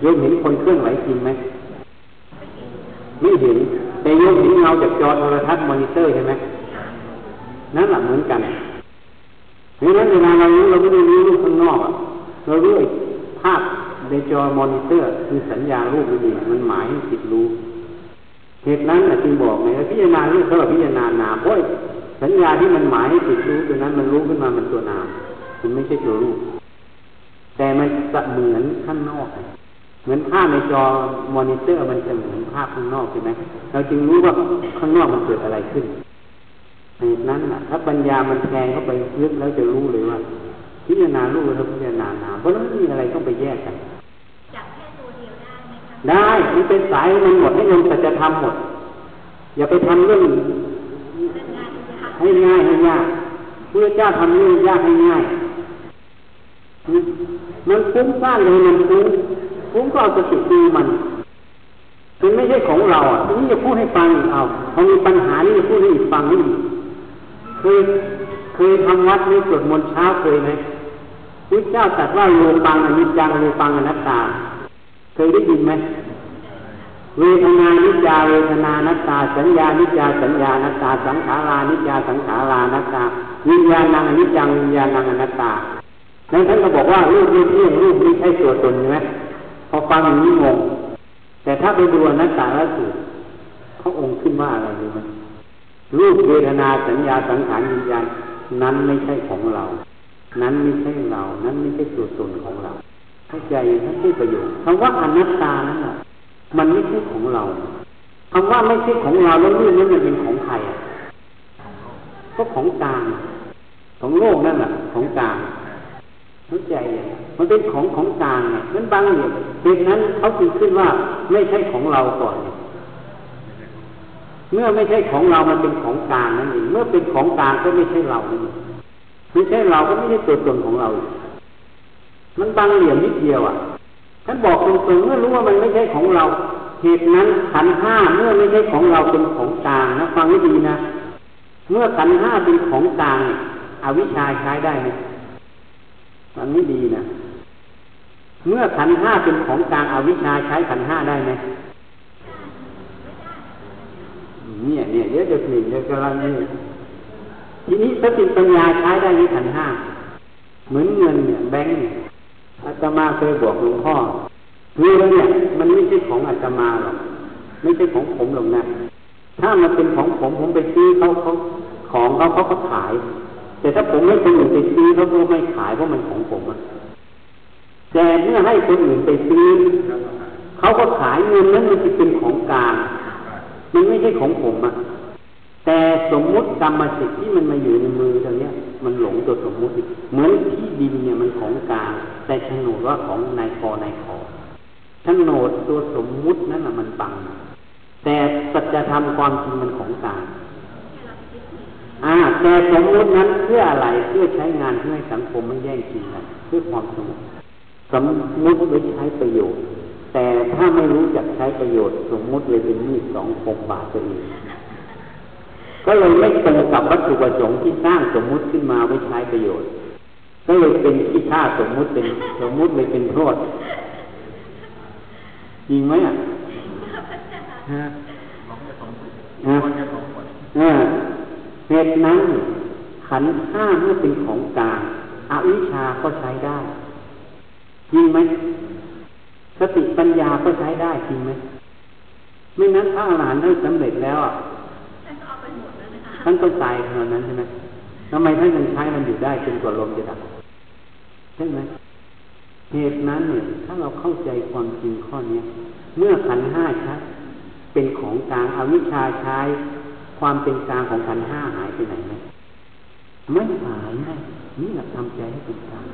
โยมเห็นคนเคลื่อนไหวจริงไหม ไม่เห็น แต่โยมเห็นเงาจากจอโทรทัศน์มอนิเตอร์ใช่ไหมนั่นแหละเหมือนกันเพราะนั้นเวลาเรารู้เราไม่ได้รู้รูปข้างนอกเรารู้ภาพในจอมอนิเตอร์ คือสัญญารูปนี่มันหมายให้จิตรู้เหตุนั้นจึงบอกไงพิจารณารูปเท่ากับพิจารณานามเพราะ สัญญาที่มันหมายให้จิตรู้ตัวนั้น มันรู้ขึ้นมามันตัวนาม มันไม่ใช่ตัวรูป แต่มันจะเหมือนข้างนอก เหมือนภาพในจอมอนิเตอร์มันจะเหมือนภาพข้างนอกใช่ไหมเราจึงรู้ว่าข้างนอกมันเกิดอะไรขึ้นเหตุนั้นถ้าปัญญามันแทงเข้าไปลึกแล้วจะรู้เลยว่า พิจารณารูปแล้วพิจารณานามเพราะนั้นไม่มีอะไรต้องไปแยกกันจับแค่ตัวเดียวได้ไหมคะได้มันเป็นสายมันหมดให้โยมสัจธรรมหมด อย่าไปทำเรื่องเรื่องงานยาก ให้ง่ายให้ยากเพื่อเจ้าทำเรื่องยากให้ง่าย มันฟุ้งซ่านเลยมันฟุ้งฟุ้งก็เอาสติดูมันมันไม่ใช่ของเราอะทีนี้จะพูดให้ฟังเอาพอมีปัญหานี่จะพูดให้อีกฟังนี่เคยเคยทำวัดนี้สวดมนต์เช้าเคยไหมพระเจ้าตรัสว่าโลปังอนิจจังโลปังอนัตตา เคยได้ยินไหม เวทนานิจาเวทนานัตตา สัญญานิจาสัญญานัตตา สังขารานิจาสังขารานัตตา วิญญาณังนิจังวิญญาณังอนัตตานั้นท่านก็บอกว่ารูปนี้เที่ยงรูปนี้ใช่ตัวตนใช่ไหมพอฟังอย่างนี้งงแต่ถ้าไปดูอนัตตาแล้วสูตรเขาองค์ขึ้นว่าอะไรรู้ไหมรูปเวทนาสัญญาสังขารวิญญาณนั้นไม่ใช่ของเรา นั้นไม่ใช่เรา นั้นไม่ใช่ตัวตนของเราเข้าใจท่านพูดประโยชน์คำว่าอนัตตานั้นน่ะ มันไม่ใช่ของเราคำว่าไม่ใช่ของเราแล้วเรื่องนั้นมันเป็นของใครอะก็ของกลางของโลกนั่นแหละของกลางเข้าใจมันเป็นของของกลางนั้นบางอย่างเหตุนั้นเขาจึงขึ้นว่าไม่ใช่ของเราก่อน เมื่อไม่ใช่ของเรามันเป็นของกลางนั่นเองเมื่อเป็นของกลางก็ไม่ใช่เราไม่ใช่เราก็ไม่ใช่ตัวตนของเรา มันบางเหลี่ยมนิดเดียวอะ ท่านบอกตรงๆเมื่อรู้ว่ามันไม่ใช่ของเรา เหตุนั้นขันห้าเมื่อไม่ใช่ของเราเป็นของกลางนะฟังให้ดีนะ เมื่อขันห้าเป็นของกลางอวิชชาใช้ได้ไหมฟังให้ดีนะเมื่อขันห้าเป็นของกลางอวิชชาใช้ขันห้าได้ไหมเนี่ยเนี่ยเดี๋ยวจะผิดเดี๋ยวกำลังนี่ทีนี้สติปัญญาใช้ได้ในขันห้าเหมือนเงินเนี่ยแบงค์เนี่ย อาตมาเคยบอกหลวงพ่อเงินเนี่ย มันไม่ใช่ของอาตมาหรอกไม่ใช่ของผมหรอกนะถ้ามันเป็นของผมผมไปซื้อเขาเขาของเขาเขาก็ขาย แต่ถ้าผมไม่คนอื่นไปซื้อเขาก็ไม่ขายเพราะมันของผมอะแต่เมื่อให้คนอื่นไปซื้อเขาก็ขายเงินนั้นมันจะเป็นของกลางมันไม่ใช่ของผมอะแต่สมมุติกรรมสิทธิ์ที่มันมาอยู่ในมือตรงนี้ย มันหลงตัวสมมุติ เหมือนที่ดินเนี่ยมันของกลางแต่โฉนดว่าของนายคอนายขอโฉนดตัวสมมุตินั่นแหะมันบัง แต่สัจธรรมความจริงมันของกลางอ่าแต่สมมุตินั้นเพื่ออะไรเพื่อใช้งานเพื่อให้สังคมไม่แย่งชิงกันเพื่อความสงบสมมุติไว้ใช้ประโยชน์ แต่ถ้าไม่รู้จักใช้ประโยชน์ สมมุติเลยเป็นมีดสองคมบาดตัวเอง ก็เลยไม่ตรงกับวัตถุประสงค์ที่สร้างสมมุติขึ้นมาไว้ใช้ประโยชน์ ก็เลยเป็นที่ท่าสมมุติเป็นสมมุติเลยเป็นโทษจริงไหมอะฮะฮะเหตุนั้นขันห้าเมื่อเป็นของกลางอวิชาก็ใช้ได้จริงไหมสติปัญญาก็ใช้ได้จริงไหมไม่นั้นถ้าอรหันต์ได้สำเร็จแล้วอะ ท่านก็ตายขนาดนั้นใช่ไหมทำไมท่านยังใช้มันอยู่ได้จนกว่าลมจะดับใช่ไหมเหตุนั้นเนี่ยถ้าเราเข้าใจความจริงข้อนี้เมื่อขันห้าใช้เป็นของกลางอาวิชชาใช้ความเป็นกลางของขันห้าหายไปไหนไหมไม่หายนะนี่แหละทำใจให้เป็นกลาง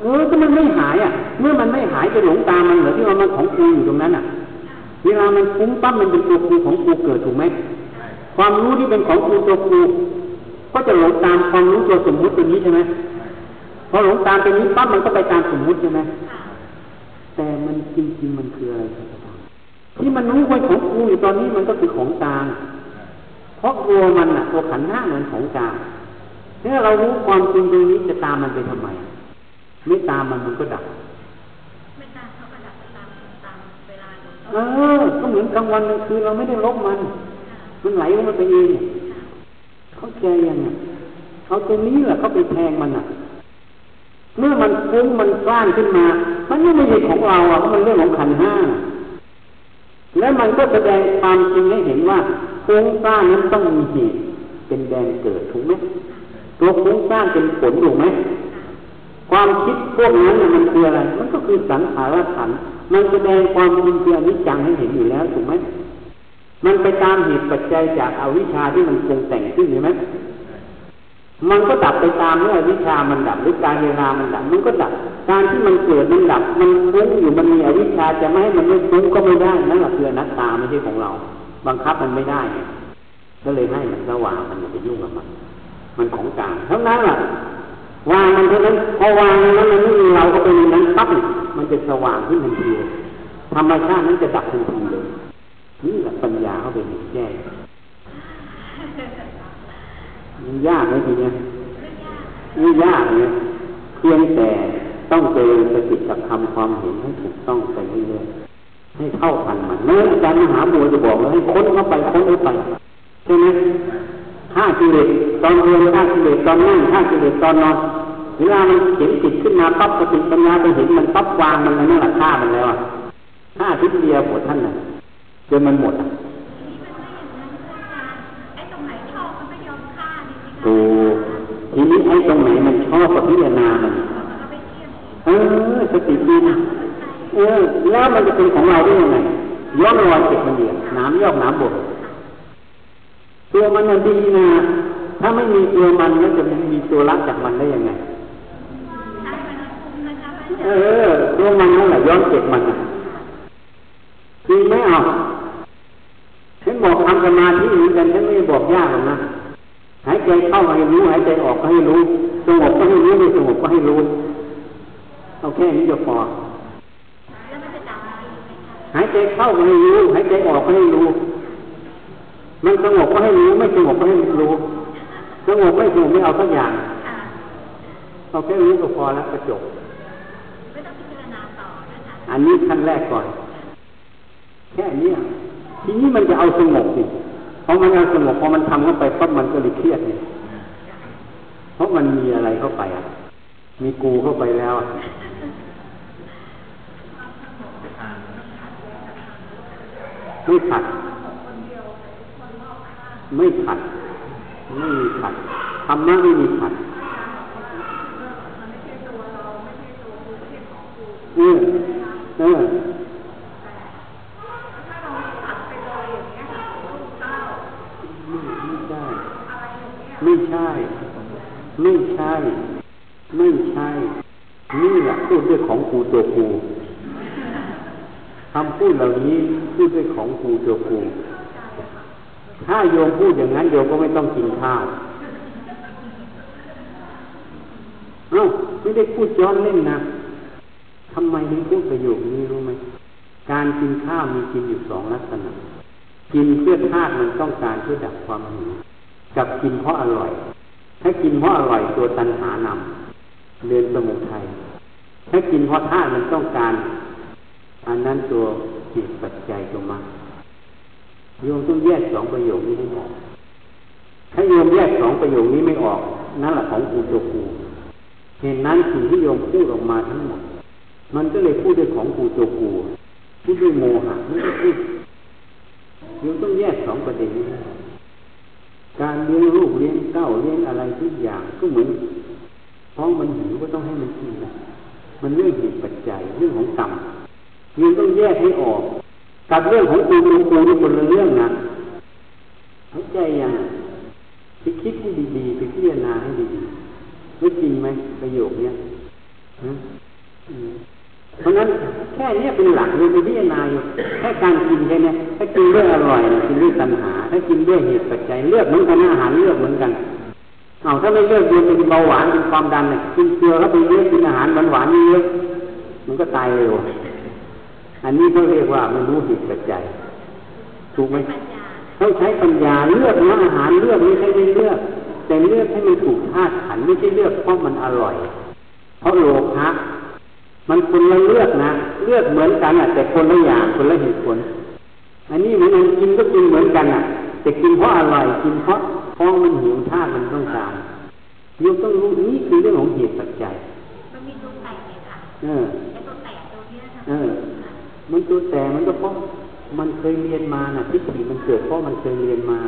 เออก็มันไม่หายอะ เมื่อมันไม่หายจะหลงตามมันเหรอที่ว่ามันของกูอยู่ตรงนั้นอะ เวลามันฟุ้งปั๊บมันเป็นตัวกูของกูเกิดถูกไหม ความรู้ที่เป็นของกูตัวกูก็จะหลงตามความรู้ตัวสมมุติตัวนี้ใช่ไหมพอหลงตามตัวนี้ปั๊บมันก็ไปตามสมมุติใช่ไหมแต่มันจริงๆมันคืออะไรที่มันรู้ว่าของกูอยู่ตอนนี้มันก็คือของกลาง เพราะตัวมันอะตัวขันห้ามันของกลางถ้าเรารู้ความจริงตรงนี้จะตามมันไปทำไมไม่ตามมันมันก็ดับไม่ตามเขาก็ดับตามตามเวลาเออก็เหมือนกลางวันกลางคืนเราไม่ได้ลบมัน มันไหลมันไปเองเข้าใจยังเอาตัวนี้แหละเขาไปแทงมันอะ เมื่อมันฟุ้งมันสร้างขึ้นมา มันไม่ใช่ของเราอะเพราะมันเรื่องของขันห้าแล้วมันก็แสดงความจริงให้เห็นว่าฟุ้งสร้างนั้นต้องมีเหตุเป็นแดนเกิดถูกไหมตัวฟุ้งสร้างเป็นผลถูกไหมความคิดพวกนั้นมันคืออะไร มันก็คือสังขารขันมันแสดงความจริงคืออนิจจังให้เห็นอยู่แล้วถูกไหม มันไปตามเหตุปัจจัยจากอาวิชชาที่มันปรุงแต่งขึ้นใช่ไหมมันก็ดับไปตามเมื่อวิชามันดับหรือการเวลามันดับมันก็ดับ การที่มันเกิดมันดับ มันฟุ้งอยู่มันมีอวิชชาจะไม่ให้มันไม่ฟุ้งก็ไม่ได้นั่นแหละคืออนัตตาไม่ใช่ของเรา บังคับมันไม่ได้ก็เลยให้มันสว่างมันอย่าไปยุ่งกับมัน มันของกลางเท่านั้นแหละวางมันเท่านั้นพอวางนั้นมันไม่มีเราก็เป็นนั้นปั๊บมันจะสว่างขึ้นทันทีธรรมชาตินั้นจะดับทันทีเล นี่แหละปัญญาเขาเป็นแก้มันยากไหมทีเนี้ยไม่ยากเนี่ยเพียงแต่ต้องเจริญสติกับคำความเห็นให้ถูกต้องไปเรื่อยๆให้เข้าพันมันเมื่ออาจารย์มหาบัวจะบอกว่าให้ค้นเข้าไปค้นเข้าไปใช่ไหมห้ากิเลสตอนเรียนห้ากิเลสตอนนั่งห้ากิเลสตอนนอนเวลามันเห็นจิตขึ้นมาปั๊บสติปัญญาไปเห็นมันปั๊บวางมันนั่นแหละฆ่ามันแล้วห้าทิศเดียวหมดท่านน่ะ จนมันหมดอะถูกทีนี้ไอ้ตรงไหนมันชอบกับพิจารณามันเออสติดีนะเออแล้วมันจะเป็นของเราได้ยังไงย้อนรอยเก็บมันเดียวน้ำยอกน้ำบดตัวมันมันดีนะถ้าไม่มีตัวมันแล้วจะมีตัวรักจากมันได้ยังไง เออ ตัวมันนั่นแหละย้อนเก็บมัน จริงไหมเอาฉันบอกทำสมาธิเหมือนกันฉันไม่บอกยากหรอกนะหายใจเข้าให้รู้หายใจออกก็ให้รู้สงบก็ให้รู้ไม่สงบก็ให้รู้เอาแค่นี้จะพอหายใจเข้าก็ให้รู้หายใจออกก็ให้รู้ มันสงบก็ให้รู้ไม่สงบก็ให้รู้สงบไม่สงบไม่เอาสักอย่างเอาแค่รู้ก็พอแล้วกระจบอันนี้ขั้นแรกก่อน แค่นี้ทีนี้มันจะเอาสงบสิเพราะมันเอาสงบพอมันทำเข้าไปปั๊บมันก็เลยเครียดเนี่ยเพราะมันมีอะไรเข้าไปอะ มีกูเข้าไปแล้วไม่ขัด ไม่ขัด ไม่มีขัดธรรมะไม่มีขัดเออเออ ไม่ใช่ ไม่ใช่ ไม่ใช่ นี่แหละพูดด้วยของครูตัวครูคำพูดเหล่านี้พูดด้วยของครูตัวครูถ้าโยมพูดอย่างนั้นโยมก็ไม่ต้องกินข้าวเอ้าไม่ได้พูดย้อนเล่นนะทำไมถึงพูดประโยคนี้รู้ไหมการกินข้าวมีกินอยู่สองลักษณะ กินเพื่อธาตุมันต้องการเพื่อดับความหิว กับกินเพราะอร่อย ถ้ากินเพราะอร่อยตัวตัณหานำเรียนสมุทัยถ้ากินเพราะธาตุมันต้องการ อันนั้นตัวจิตปัจจัยตัวมาโยมต้องแยกสองประโยคนี้ให้ออกถ้าโยมแยกสองประโยคนี้ไม่ออก นั่นแหละของกูตัวกูเห็นนั้นสิ่งที่โยมพูดออกมาทั้งหมด มันก็เลยพูดด้วยของกูตัวกูพูดด้วยโมหะไม่ได้พูดโยมต้องแยกสองประเด็นนี้ การเลี้ยงลูกเลี้ยงเต้าเลี้ยงอะไรทุกอย่างก็เหมือนท้องมันหิวก็ต้องให้มันกินนะมันเรื่องเหตุปัจจัยเรื่องของกรรมโยมต้องแยกให้ออก กับเรื่องของกูกูกูนี่คนละเรื่องนะเข้าใจยังไปคิดให้ดีๆไปพิจารณาให้ดีๆไม่จริงไหมประโยคเนี้ย เพราะนั้นแค่นี้เป็นหลักเลยไปพิจารณาอยู่แค่การกินแค่นี้ถ้ากินเรื่องอร่อยกินเรื่องตัณหา ถ้ากินเรื่องเหตุปัจจัยเลือกเหมือนกันอาหารเลือกเหมือนกันเอาถ้าไม่เลือกเยอะเป็นเบาหวานเป็นความดันเนี่ยกินเกลือแล้วไปเยอะกินอาหารหวานหวานเยอะมันก็ตายเร็วอันนี้เขาเรียกว่าไม่รู้เหตุปัจจัยถูกไหมต้องใช้ปัญญาเลือกนะอาหารเลือกไม่ใช่ไม่เลือกแต่เลือกให้มันถูกธาตุขันไม่ใช่เลือกเพราะมันอร่อย เพราะโลภะ มันคนละเลือกนะ เลือกเหมือนกันอะ แต่คนละอย่างคนละเหตุผล อันนี้เหมือนกันกินก็กินเหมือนกันอะ แต่กินเพราะอร่อยกินเพราะท้องมันหิวธาตุมันต้องการโยมต้องรู้นี่คือเรื่องของเหตุปัจจัยมันมีตัวแตกเนี่ยค่ะเออไอ้ตัวแตกตัวเนี้ยค่ะเออ มันตัวแต่มันก็เพราะมันเคยเรียนมาน่ะทิฏฐิมันเกิดเพราะมันเคยเรียนมา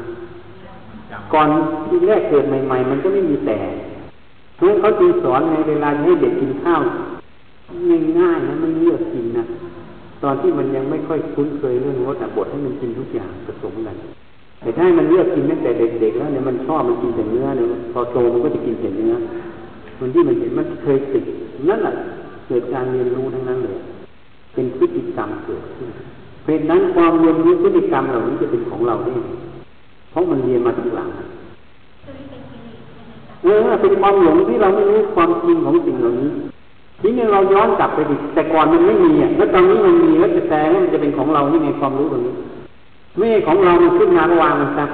ก่อนที่แรกเกิดใหม่ ๆ มันก็ไม่มีแต่เพราะฉะนั้นเขาจึงสอนในเวลาให้เด็กกินข้าว ง่ายๆนะมันเลือกกินนะตอนที่มันยังไม่ค่อยคุ้นเคยเรื่องรสบดให้มันกินทุกอย่างผสมกันแต่ถ้ามันเลือกกินตั้งแต่เด็กๆแล้วเนี่ยมันชอบมันกินแต่เนื้อเนี่ยพอโตมันก็จะกินแต่เนื้อมันที่มันเห็นมันเคยติดนั่นแหละเกิดการเรียนรู้ทั้งนั้นเลย เป็นพฤติกรรมเกิดขึ้นเป็นนั้นความเรียนรู้พฤติกรรมเหล่านี้จะเป็นของเราได้เพราะมันเรียนมาทีหลังตัวนี้เป็นกิเลสใช่ไหมคะเออเป็นความหลงที่เราไม่รู้ความจริงของสิ่งเหล่านี้ ทีนี้เราย้อนกลับไปดิแต่ก่อนมันไม่มีอะแล้วตอนนี้มันมีแล้วจะแสดงว่ามันจะเป็นของเรานี่ไงความรู้ตรงนี้ไม่ใช่ของเรามันขึ้นมาวางมันซะ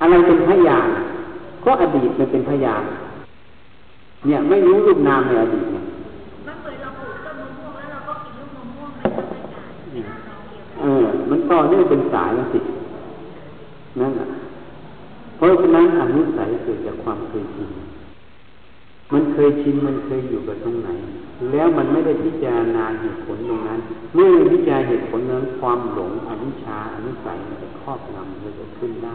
อะไรเป็นพยานก็อดีตมันเป็นพยานเนี่ยไม่รู้รูปนามในอดีตเนี่ยมันเหมือนเราปลูกต้นมะม่วงแล้วเราก็กินลูกมะม่วงมันก็ไม่ได้เราเดียวเออ มันต่อเนื่องเป็นสายมันสินั่นแหละเพราะฉะนั้นอนุสัยเกิดจากความเคยชิน มันเคยชินมันเคยอยู่กับตรงไหน แล้วมันไม่ได้พิจารณาเหตุผลตรงนั้น เมื่อพิจารณาเหตุผลนั้นความหลงอวิชชาอนุสัยมันจะครอบงำมันจะขึ้นได้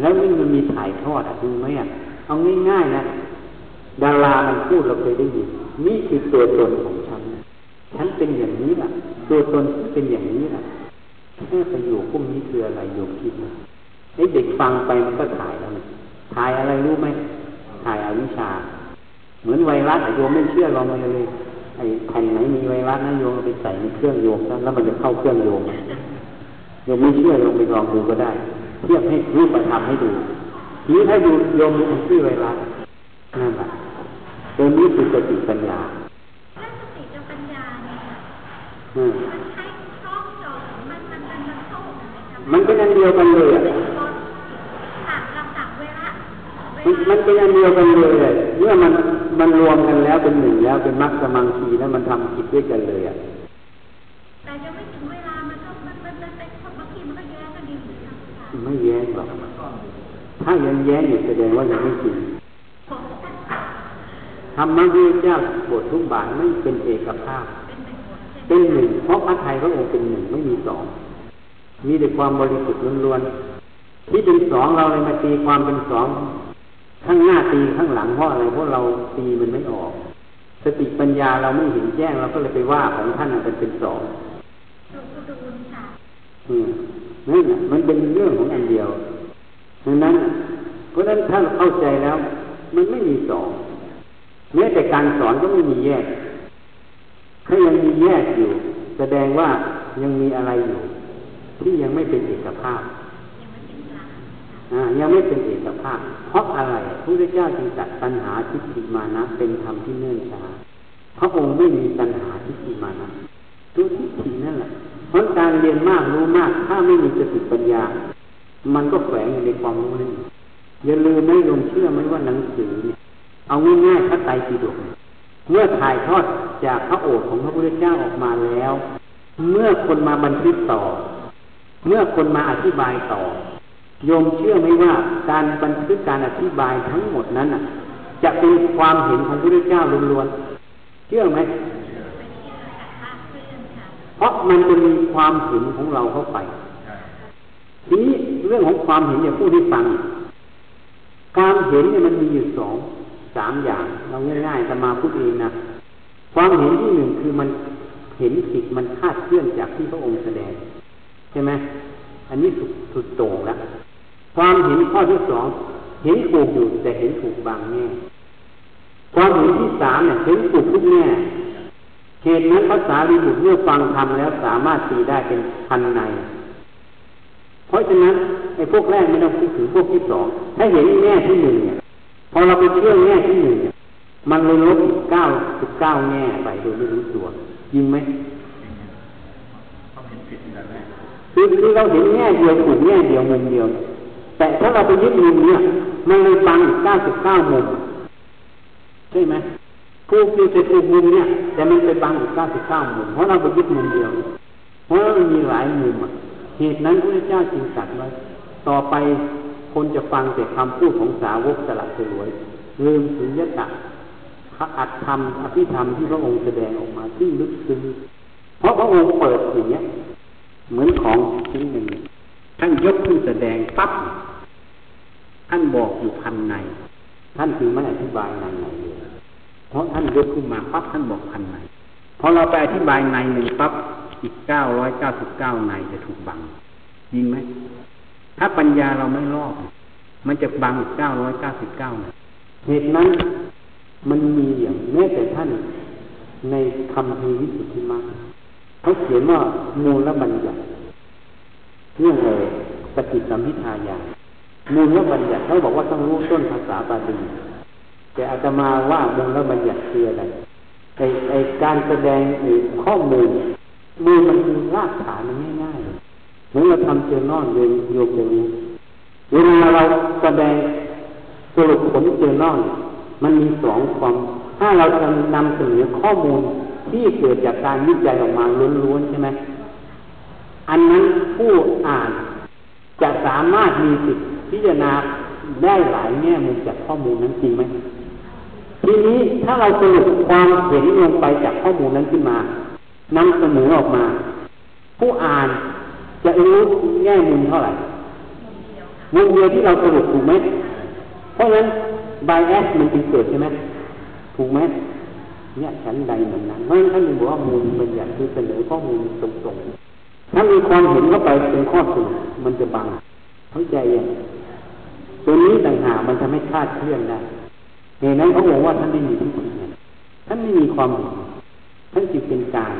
แล้วนี่มันมีถ่ายทอดอะดูไหมอะเอาง่ายๆนะดารามันพูดเราเคยได้ยินนี่คือตัวตนของฉันฉันเป็นอย่างนี้ล่ะตัวตนเป็นอย่างนี้ล่ะแค่ประโยคพวกนี้คืออะไรโยมคิดนะไอ้เด็กฟังไปมันก็ถ่ายแล้วถ่ายอะไรรู้ไหมถ่ายอวิชชา เหมือนไวรัสโยมไม่เชื่อลองมาเลยไอ้แผ่นไหนมีไวรัสนะโยมเอาไปใส่ในเครื่องโยมแล้วมันจะเข้าเครื่องโยมโยมไม่เชื่อโยมไปลองดูก็ได้ เทียบให้รูปธรรมให้ดูทีนี้ถ้าดูโยมดูชื่อไวรัสนั่นแหละตัวนี้คือสติปัญญาถ้าสติกับปัญญาเนี่ยอืมมันใช้ช่องจอมันมันมันมันเข้ากันไหมคะมันเป็นอันเดียวกันเลยอะ มันลามันเป็นอันเดียวกันเลย เมื่อมันมันรวมกันแล้วเป็นหนึ่งแล้วเป็นมรรคสมังคีแล้วมันทำกิจด้วยกันเลยอะแต่ยังไม่ถึงเวลามันก็มันมันมันเป็นบางทีมันก็แย้งกันดีเหมือนกันค่ะไม่แย้งหรอกถ้ายังแย้งอยู่แสดงว่ายังไม่จริงธรรมะที่เจ้าบททุกบาทไม่เป็นเอกภาพเป็นหนึ่งเป็นหนึ่งเพราะพระไทยพระองค์เป็นหนึ่งไม่มีสองมีแต่ความบริสุทธิ์ล้วนๆที่เป็นสองเราเลยมาตีความเป็นสอง ข้างหน้าตีข้างหลังเพราะอะไรเพราะเราตีมันไม่ออก สติปัญญาเราไม่เห็นแจ้งเราก็เลยไปว่าของท่านเป็นเป็นสองดูก็ดูค่ะอืมนั่นะมันเป็นเรื่องของอันเดียวดังนั้นเพราะฉะนั้นถ้าเราเข้าใจแล้ว มันไม่มีสองแม้แต่การสอนก็ไม่มีแยก ถ้ายังมีแยกอยู่ แสดงว่ายังมีอะไรอยู่ ที่ยังไม่เป็นเอกภาพ ยังไม่เป็นเอกภาพ เพราะอะไรพระพุทธเจ้าจึงตัดปัญหาทิฏฐิมานะเป็นธรรมที่เนื่นช้าพระองค์ไม่มีปัญหาทิฏฐิมานะตัวทิฏฐินั่นแหละเพราะการเรียนมากรู้มาก ถ้าไม่มีสติปัญญา มันก็แฝงอยู่ในความรู้นั่นอย่าลืมไม่ลงเชื่อไหมว่าหนังสือเนี่ยเอาง่ายๆพระไตรปิฎกเนี่ยเมื่อถ่ายทอดจากพระโอษฐ์ของพระพุทธเจ้าออกมาแล้ว เมื่อคนมาบันทึกต่อ เมื่อคนมาอธิบายต่อ โยมเชื่อไหมว่าการบันทึกการอธิบายทั้งหมดนั้นจะเป็นความเห็นของพระพุทธเจ้าล้วนๆเชื่อไหมเพราะมันจะมีความเห็นของเราเข้าไปทีนี้เรื่องของความเห็นเนี่ยพูดให้ฟังความเห็นเนี่ยมันมีอยู่สองสามอย่าง เราง่ายๆจะมาพูดเองนะความเห็นที่หนึ่งคือมันเห็นผิดมันคาดเคลื่อนจากที่พระองค์แสดง ใช่ไหมอันนี้สุดสุดโต่งแล้ว ความเห็นข้อที่สองเห็นถูกอยู่แต่เห็นถูกบางแง่ความเห็นที่สามเนี่ยเห็นถูกทุกแง่เหตุนั้นภาษาลีบุตรเมื่อฟังธรรมแล้วสามารถตีได้เป็นพันใน เพราะฉะนั้นไอ้พวกแรกไม่ต้องคิดถึงพวกที่สองถ้าเห็นแง่ที่หนึ่งเนี่ยพอเราไปเชื่อแง่ที่หนึ่งเนี่ยมันเลยลบอีกเก้าสิบเก้าแง่ไปโดยไม่รู้ตัวจริงไหมต้องเห็นผิดแต่แรกคือคือเราเห็นแง่เดียวถูกแง่เดียวมุมเดียว แต่ถ้าเราไปยึดมุมเนี่ยมันเลยบังเก้าสิบเก้ามุมใช่ไหมผู้ที่จะถูกมุมเนี่ย แต่มันไปบังอีกเก้าสิบเก้ามุมเพราะเราไปยึดมุมเดียวเพราะมันมีหลายมุมอะเหตุนั้นพระเจ้าจึงตรัสไว้ต่อไปคนจะฟังแต่คำพูดของสาวกสลับสลวยลืมสุญญตะพระอัตธรรมอภิธรรมที่พระองค์แสดงออกมาที่ลึกซึ้งเพราะพระองค์เปิดอย่างเนี้ยเหมือนของชิ้นหนึ่งท่านยกขึ้นแสดงปั๊บ ท่านบอกอยู่พันใน ท่านคือไม่อธิบายในไหนเลยเพราะท่านยกขึ้นมาปั๊บท่านบอกพันในพอเราไปอธิบายในหนึ่งปั๊บอีกเก้าร้อยเก้าสิบเก้าในจะถูกบังจริงไหมถ้าปัญญาเราไม่รอบมันจะบังอีกเก้าร้อยเก้าสิบเก้าในเหตุนั้นมันมีอย่างแม้แต่ท่านในคำพีวิสุทธิมรรคเขาเขียนว่ามูลบัญญัติเรื่องอะไรปฏิสัมพิทายา มูลบัญญัติเขาบอกว่าต้องรู้ต้นภาษาบาลีแต่อาตมาว่ามูลบัญญัติคืออะไรไอไอการแสดงหรือข้อมูลมูลมันคือรากฐานมันง่ายๆเหมือนเราทำเจอนอนโยนโยกอย่างนี้เวลาเราแสดงสรุปผลเจอนอนมันมีสองความถ้าเราจะนำเสนอข้อมูลที่เกิดจากการวิจัยออกมาล้วนๆใช่ไหมอันนั้นผู้อ่านจะสามารถมีสิทธิ พิจารณาได้หลายแง่มุมจากข้อมูลนั้นจริงไหมทีนี้ถ้าเราสรุปความเห็นลงไปจากข้อมูลนั้นขึ้นมานำเสนอออกมา ผู้อ่านจะรู้แง่มุมเท่าไหร่มุมเดียวที่เราสรุปถูกไหมเพราะฉะนั้นไบแอสมันจึงเกิดใช่ไหมถูกไหมเนี่ยฉันใดเหมือนนั้นเพราะฉะนั้นท่านบอกว่ามูลมันอยากคือเสนอข้อมูลตรงๆถ้ามีความเห็นเข้าไปเป็นข้อสรุปมันจะบังเข้าใจยังางหากมันทำให้คลาดเคลื่อนได้เหตุนั้นเขาบอกว่าท่านไม่มีทิฏฐิท่านไม่มีความเห็นท่านจิตเป็นกลาง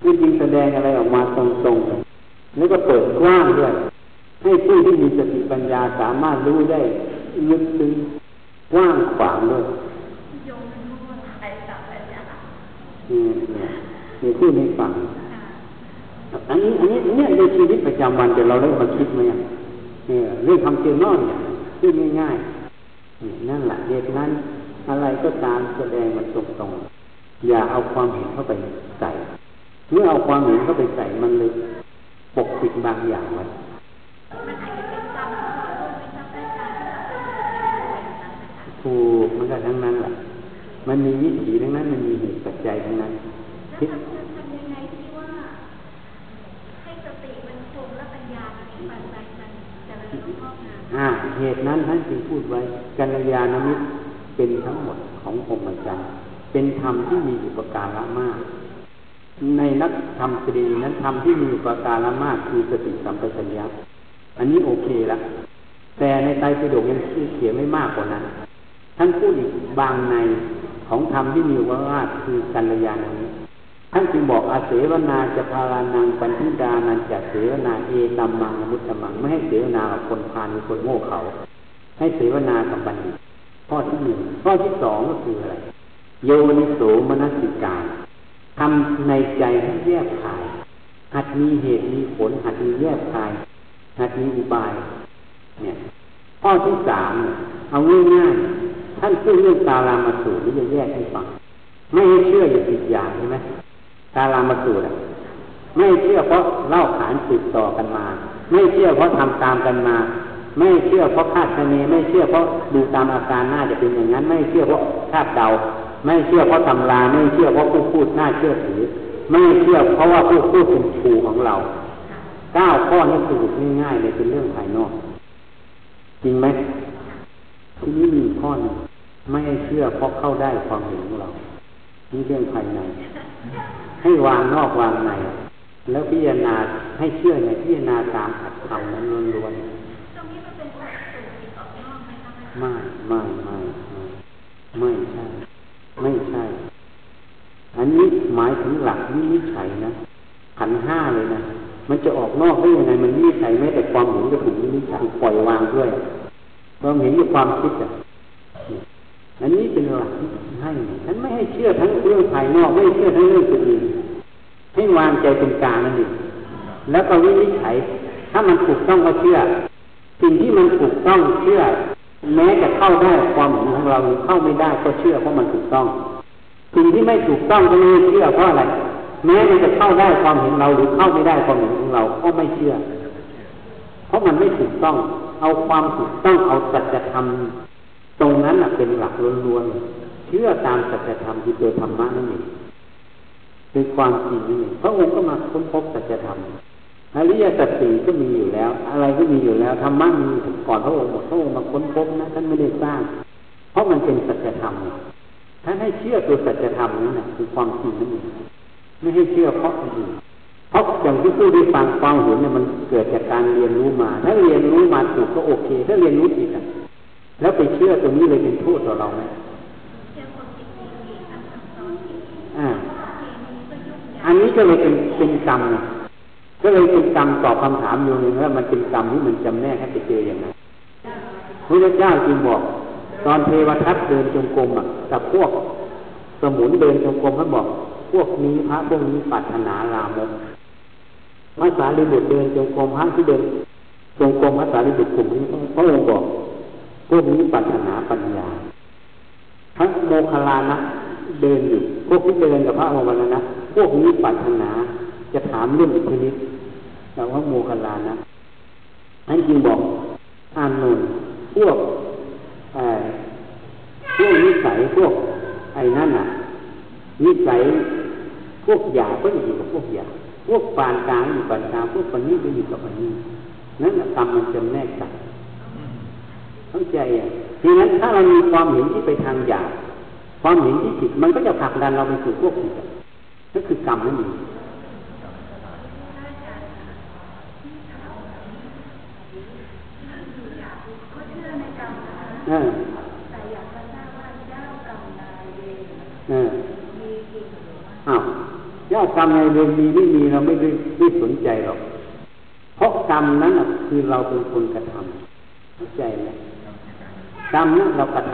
คือจริงแสดงอะไรออกมาตรงๆ แล้วก็เปิดกว้างด้วย ให้ผู้ที่มีสติปัญญาสามารถรู้ได้ลึกซึ้งกว้างขวางด้วยโยมมั่วไอ้สับไอ้ยานี่เนี่ยนี่พูดให้ฟังค่ะอันนี้อันนี้เนี่ยในชีวิตประจำวันเดี๋ยวเราเริ่มมาคิดไหมอะเนี่ยเรื่องทำเจอนอนเนี่ย พูดง่ายๆนั่นแหละเหตุนั้นอะไรก็ตามแสดงมันตรงๆอย่าเอาความเห็นเข้าไปใส่เมื่อเอาความเห็นเข้าไปใส่มันเลยปกปิดบางอย่างไว้มันอาจจะเป็นกรรมที่เราไม่ทราบได้การที่เราเป็นอย่างนั้นนะคะถูกมันก็ทั้งนั้นแหละมันมีวิถีทั้งนั้นมันมีเหตุปัจจัยทั้งนั้นคิด ทำทำยังไงที่ว่า ให้สติมัน อ่าเหตุนั้นท่านจึงพูดไว้กัลยาณมิตรเป็นทั้งหมดของพรหมจรรย์เป็นธรรมที่มีอุปการะมาก ในนักธรรมตรีนั้นธรรมที่มีอุปการะมากคือสติสัมปชัญญะอันนี้โอเคละแต่ในไตรปิฎกยังเขียนไม่มากกว่านั้น ท่านพูดอีกบางในของธรรมที่มีวาว่าคือกัลยาณมิตร ท่านจึงบอกอาเสวนาจะพารานังปัญญิดานันจะเสวนาเอตัมมังมุตตมังไม่ให้เสวนากับคนพาลมีคนโง่เขา ให้เสวนากับบัณฑิตข้อที่หนึ่งข้อที่สองก็คืออะไรโยนิโสมนสิการทำในใจให้แยกขายหัดมีเหตุมีผลหัดมีแยกขายหัดมีอุบาย เนี่ย ข้อที่สามเอาง่ายๆท่านพูดเรื่องตารามาสูตรนี่จะแยกให้ฟังไม่ให้เชื่ออย่าติดอย่างใช่ไหม ตารามาสูตรไม่เชื่อเพราะเล่าขานสืบต่อกันมา ไม่เชื่อเพราะทำตามกันมา ไม่เชื่อเพราะคาดคะเนไม่เชื่อเพราะดูตามอาการน่าจะเป็นอย่างนั้น ไม่เชื่อเพราะคาดเดา ไม่เชื่อเพราะตำราไม่เชื่อเพราะผู้พูดน่าเชื่อถือ ไม่เชื่อเพราะว่าผู้พูดเป็นครูของเราเก้าข้อนี้สรุปง่ายๆเลยเป็นเรื่องภายนอก จริงไหมทีนี้มีข้อหนึ่งไม่ให้เชื่อเพราะเข้าได้ความเห็นของเรานี่เรื่องภายใน ให้วางนอกวางในแล้วพิจารณาให้เชื่อในพิจารณาตามอัตธรรมนั้นล้วนๆตรงนี้มันเป็นออกสู่จิตออกนอกไหมคะไม่ไม่ไม่ไม่ไม่ใช่ ไม่ใช่ อันนี้หมายถึงหลักวินิจฉัยนะขันห้าเลยนะมันจะออกนอกได้ยังไงมันวินิจฉัยแม้แต่ความเห็นก็ถูกวินิจฉัยปล่อยวางด้วยความเห็นกับความคิดอะ อันนี้เป็นหลักที่ให้ฉันไม่ให้เชื่อทั้งเรื่องภายนอกไม่เชื่อทั้งเรื่องตัวเองให้วางใจเป็นกลางนั่นเองแล้วก็วินิจฉัย ถ้ามันถูกต้องก็เชื่อ สิ่งที่มันถูกต้องเชื่อ แม้จะเข้าได้ความเห็นของเราหรือเข้าไม่ได้ก็เชื่อเพราะมันถูกต้อง สิ่งที่ไม่ถูกต้องก็ไม่เชื่อเพราะอะไร แม้มันจะเข้าได้ความเห็นเราหรือเข้าไม่ได้ความเห็นของเราก็ไม่เชื่อ เพราะมันไม่ถูกต้อง เอาความถูกต้องเอาสัจธรรม ตรงนั้นเป็นหลักล้วนๆเชื่อตามสัจธรรมที่ตัวธรรมะนั่นเองคือความจริงนี่เองพระองค์ก็มาค้นพบสัจธรรมอริยสัจสี่ก็มีอยู่แล้ว อะไรก็มีอยู่แล้วธรรมะมีก่อนพระองค์หมดพระองค์มาค้นพบนะท่านไม่ได้สร้าง เพราะมันเป็นสัจธรรมท่านให้เชื่อตัวสัจธรรมนั่นแหละคือความจริงนั่นเองไม่ให้เชื่อเพราะอื่นเพราะอย่างที่ผู้ได้ฟังความเห็นเนี่ยมันเกิดจากการเรียนรู้มา ถ้าเรียนรู้มาถูกก็โอเค ถ้าเรียนรู้ผิดอะ แล้วไปเชื่อตรงนี้เลยเป็นโทษต่อเราไหมเชื่อคนผิดผิดผิดคำสั่งสอนผิดอ่าอันนี้ก็เลยเป็นเป็นกรรมไงก็เลยเป็นกรรมตอบคำถามอยู่นึงว่ามันเป็นกรรมที่มันจำแนกให้ไปเจออย่างไรพระเจ้าจึงบอก ตอนเทวทัตเดินจงกรมอะกับพวกสมุนเดินจงกรมเขาบอก พวกนี้พระพวกนี้ปรารถนาลามกภาษาลิบุตรเดินจงกรมพระที่เดินจงกรมภาษาลิบุตรกลุ่มนี้พระองค์บอก พวกนี้ปรารถนาปัญญาพระโมคลานะเดินอยู่พวกที่เดินกับพระโมคคัลานะพวกนี้ปรารถนาจะถามเรื่องอิทธิฤทธิ์แต่ว่าโมคลานะท่านจึงบอกอานนท์พวกอพวกนิสัยพวกไอ้นั่นน่ะ นิสัยพวกหยาก็อยู่กับพวกหยาพวกปานกลางอยู่ปานกลางพวกปานนี้ก็อยู่กับปานนี้นั่นน่ะกรรมมันจำแนกกัน เข้าใจอะทีนั้นถ้าเรามีความเห็นที่ไปทางหยาบความเห็นที่ผิดมันก็จะผลักดันเราไปสู่พวกผิดอะนั่นคือกรรมนั่นเองก็เชื่อในกรรมนะเออแต่อยากจะทราบว่าเจ้ากรรมนายเวรเออมีจริงหรือไม่อ้าวเจ้ากรรมในายเวรมีไม่มีเราไม่ได้ไม่สนใจหรอกเพราะกรรมนั้นน่ะคือเราเป็นคนกระทำเข้าใจไหม กรรมนั้นเรากระท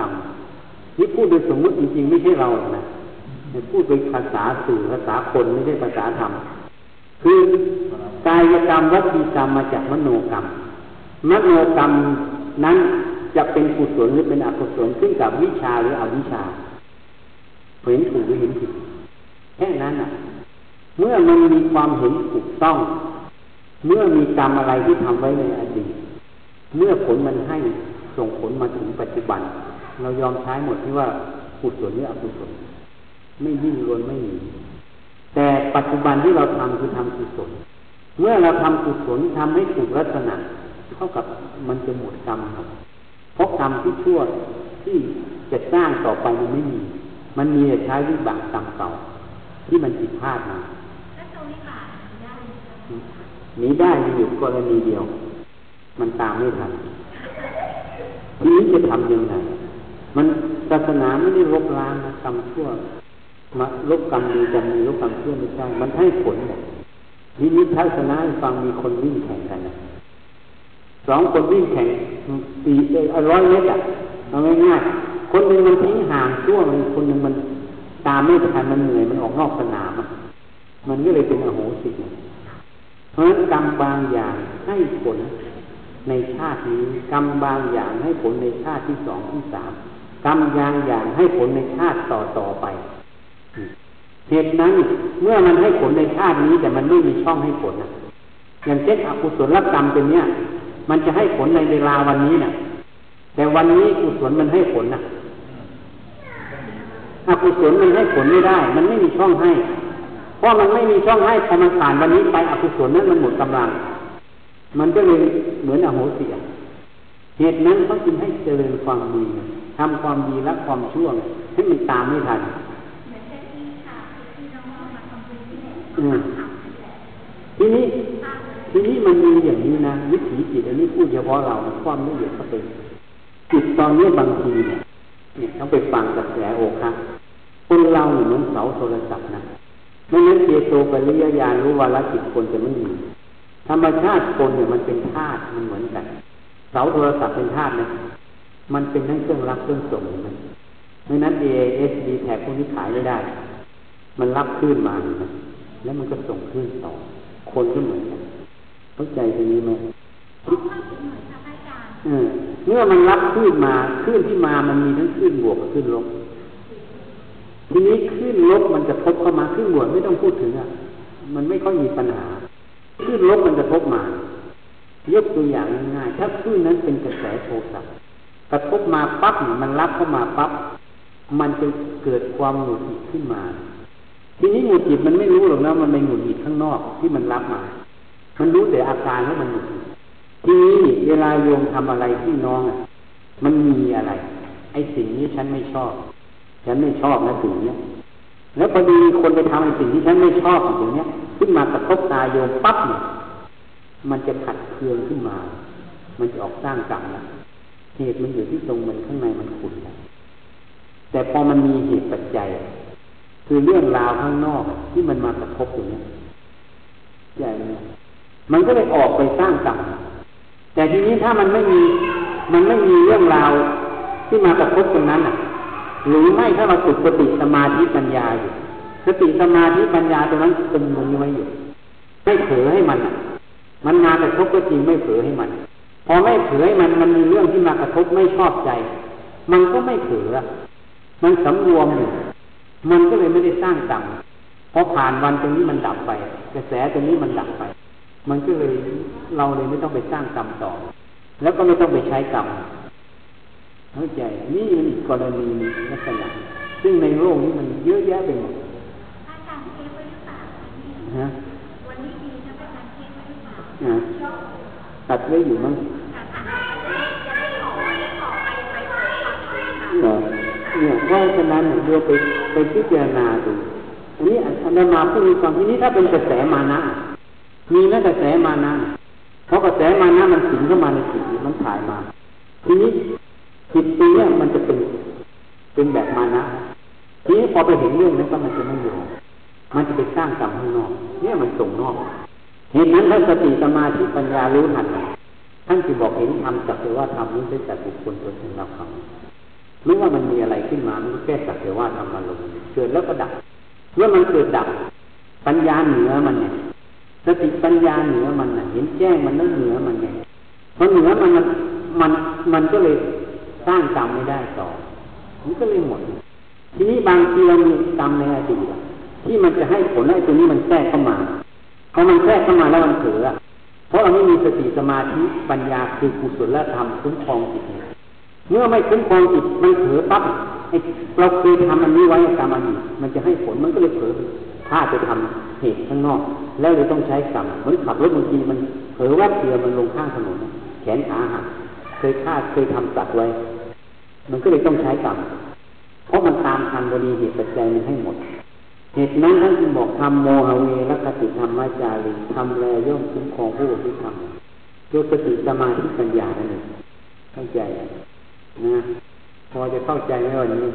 ำนี่พูดโดยสมมติจริงๆไม่ใช่เรานะพูดโดยภาษาสื่อภาษาคนไม่ใช่ภาษาธรรม คือกายกรรมวัจีกรรมมาจากมโนกรรม มโนกรรมนั้นจะเป็นกุศลหรือเป็นอกุศลขึ้นกับวิชาหรืออวิชาเห็นถูกหรือเห็นผิดแค่นั้นอะ เมื่อมันมีความเห็นถูกต้อง เมื่อมีกรรมอะไรที่ทำไว้ในอดีตเมื่อผลมันให้ ส่งผลมาถึงปัจจุบัน เรายอมใช้หมดที่ว่ากุศลหรืออกุศลไม่ยิ่งรวนไม่หนีแต่ปัจจุบันที่เราทำคือทำกุศลเมื่อเราทำกุศลทำให้ถูกลักษณะเท่ากับมันจะหมดกรรมครับเพราะกรรมที่ชั่วที่จะสร้างต่อไปมันไม่มี มันมีแต่ใช้วิบากกรรมเก่าที่มันผิดพลาดมาแล้วตรงนี้บาปได้ไหมคะหนีได้มีอยู่กรณีเดียว มันตามไม่ทันที นี้จะทำยังไงมันศาสนาไม่ได้ลบล้างนะกรรมชั่วมาลบกรรมดีกรรมดีลบกรรมชั่วไม่ใช่มันให้ผลหมดทีนี้ทัศนะฟังมีคนวิ่งแข่งกันนะสองคนวิ่งแข่งสี่ร้อยเมตรอะเอาง่ายๆคนหนึ่งมันทิ้งห่างชั่วมันคนหนึ่งมันตามไม่ทันมันเหนื่อยมันออกนอกสนามอะมันก็เลยเป็นอโหสิเพราะฉะนั้นกรรมบางอย่างให้ผล ในชาตินี้กรรมบางอย่างให้ผลในชาติที่สองที่สามกรรมบางอย่างให้ผลในชาติต่อต่อไปเหตุนั้นเมื่อมันให้ผลในชาตินี้ แต่มันไม่มีช่องให้ผลนะอย่างเช่นอกุศลกรรมเป็นเนี้ยมันจะให้ผลในเวลาวันนี้นะ่ะ แต่วันนี้กุศลมันให้ผลนะอกุศลมันให้ผลไม่ได้ มันไม่มีช่องให้ เพราะมันไม่มีช่องให้พอมันผ่านวันนี้ไปอกุศลนั้นมันหมดกำลัง มันก็เลยเหมือนอโหสิเหตุนั้นเขาจึงให้เจริญความดีทำความดีและความชั่วให้มันตามไม่ทันเหมือนกับที่ค่ะที่น้องๆมาทำบุญที่ไหนอืมทีนี้ ทีนี้มันมีอย่างนี้นะวิถีจิตอันนี้พูดเฉพาะเราความละเอียดเข้าไปจิตตอนนี้บางทีเนี่ยเนี่ยต้องไปฟังกระแสโอคะคนเราเนี่ยเหมือนเสาโทรศัพท์นะไม่งั้นเจโตปริยญาณรู้วาระจิตคนจะไม่มี ธรรมชาติคนเนี่ยมันเป็นธาตุมันเหมือนกัน เสาโทรศัพท์เป็นธาตุนะมันเป็นทั้งเครื่องรับเครื่องส่งเหมือนกันไม่นั้น AAS D แท็กพวกนี้ขายไม่ได้ มันรับคลื่นมานะแล้วมันก็ส่งคลื่นต่อ คนก็เหมือนกันเข้าใจตรงนี้ไหมเพราะว่าเหมือนกับอาจารย์เออเมื่อมันรับคลื่นมาคลื่นที่มามันมีทั้งคลื่นบวกกับคลื่นลบทีนี้คลื่นลบมันจะทบเข้ามาคลื่นบวกไม่ต้องพูดถึงอะ มันไม่ค่อยมีปัญหา คลื่นลบมันจะทบมายกตัวอย่างง่ายๆถ้าคลื่นนั้นเป็นกระแสโทสะกระทบมาปั๊บมันรับเข้ามาปั๊บมันจะเกิดความหงุดหงิดขึ้นมา ทีนี้หงุดหงิดมันไม่รู้หรอกนะมันเป็นหงุดหงิดข้างนอกที่มันรับมา มันรู้แต่อาการว่ามันหงุดหงิดทีนี้เวลาโยมทำอะไรที่น้องอะ มันมีอะไร ไอ้สิ่งนี้ฉันไม่ชอบ ฉันไม่ชอบนะสิ่งเนี้ย แล้วพอดีคนไปทำไอ้สิ่งที่ฉันไม่ชอบสิ่างเนี้ยขึ้นมากระทบตาโยมปั๊บเนี่ยมันจะขัดเคืองขึ้นมา มันจะออกสร้างกรรมล้วเหตุมันอยู่ที่ตรงมันข้างในมันขุ่นแล้วแต่พอมันมีเหตุปัจจัย คือเรื่องราวข้างนอกที่มันมากระทบอย่างนี้ใหญ่เนี่ยมันก็เลยออกไปสร้างกรรมแต่ทีนี้ถ้ามันไม่มี มันไม่มีเรื่องราวที่มากระทบตรงนั้นอะ หรือไม่ถ้าเราฝึกสติสมาธิปัญญาอยู่ สติสมาธิปัญญาตรงนั้นตึงตรงนี้ไว้อยู่ไม่เผลอให้มันมันมากระทบก็จริงไม่เผลอให้มัน พอไม่เผลอให้มันมันมีเรื่องที่มากระทบไม่ชอบใจ มันก็ไม่เผลอมันสำรวมอยู่มันก็เลยไม่ได้สร้างกรรมพอผ่านวันตรงนี้มันดับไป กระแสตรงนี้มันดับไป มันก็เลยเราเลยไม่ต้องไปสร้างกรรมต่อ แล้วก็ไม่ต้องไปใช้กรรม เข้าใจนี่มันอีกกรณีหนึ่งลักษณะซึ่งในโลกนี้มันเยอะแยะไปหมดอาจารย์เทศไว้หรือเปล่าวันนี้นะวันนี้ดีนะอาจารย์เทศไว้หรือเปล่านะตัดไว้อยู่มั้งค่ะค่ะจะได้ขอได้ขอไปไปไปค่ะเหรอเนี่ยเพราะฉะนั้นเนี่ยเดี๋ยวไปไปพิจารณาดูอันนี้อันมาพูดในความที่นี้ถ้าเป็นกระแสมานะมีไหมกระแสมานะเพราะกระแสมานะมันสิงเข้ามาในจิตมันถ่ายมา ทีนี้ จิตตัวเนี้ยมันจะเป็นเป็นแบบมานะทีนี้พอไปเห็นเรื่องนั้นก็มันจะไม่อยู่ มันจะไปสร้างกรรมข้างนอก เนี่ยมันส่งนอกเหตุนั้นถ้าสติสมาธิปัญญารู้ทันท่านจะบอกเห็นทำจักแต่ว่าทำนี้ใช้จักบุคคลตัวตนเราทำไม่ว่ามันมีอะไรขึ้นมามันก็แค่จักแต่ว่าทำมาลงเกิดแล้วก็ดับเมื่อมันเกิดดับ ปัญญาเหนือมันเนี่ยสติปัญญาเหนือมันเห็นแจ้งมันแล้วเหนือมันไงเพราะเหนือมันมันมันมันก็เลย สร้างกรรมไม่ได้ต่อมันก็เลยหมด ทีนี้บางทีเรามีกรรมในอดีตที่มันจะให้ผลให้ตัวนี้มันแทรกเข้ามาพอมันแทรกเข้ามาแล้วมันเผลอเพราะเราไม่มีสติสมาธิปัญญาคือกุศลธรรมคุ้มครองจิตเมื่อไม่คุ้มครองจิตมันเผลอปั๊บเราเคยทำอันนี้ไว้กรรมอันนี้มันจะให้ผลมันก็เลยเผลอพลาดไปทำเหตุข้างนอก แล้วเลยต้องใช้กรรมเหมือนขับรถบางทีมันเผลอแวบเดียวมันลงข้างถนนแขนขาหักเคยฆ่าเคยทำสัตว์ไว้ มันก็เลยต้องใช้กรรมเพราะมันตามทันบริเหตุปัจจัยมันให้หมด เหตุนั้นท่านจึงบอกทำโมหเวรคติธรรมจารีทำแลย่อมคุ้มครองผู้ที่ทำด้วยสติสมาธิปัญญานั่นเองเข้าใจนะพอจะเข้าใจไหมวันนี้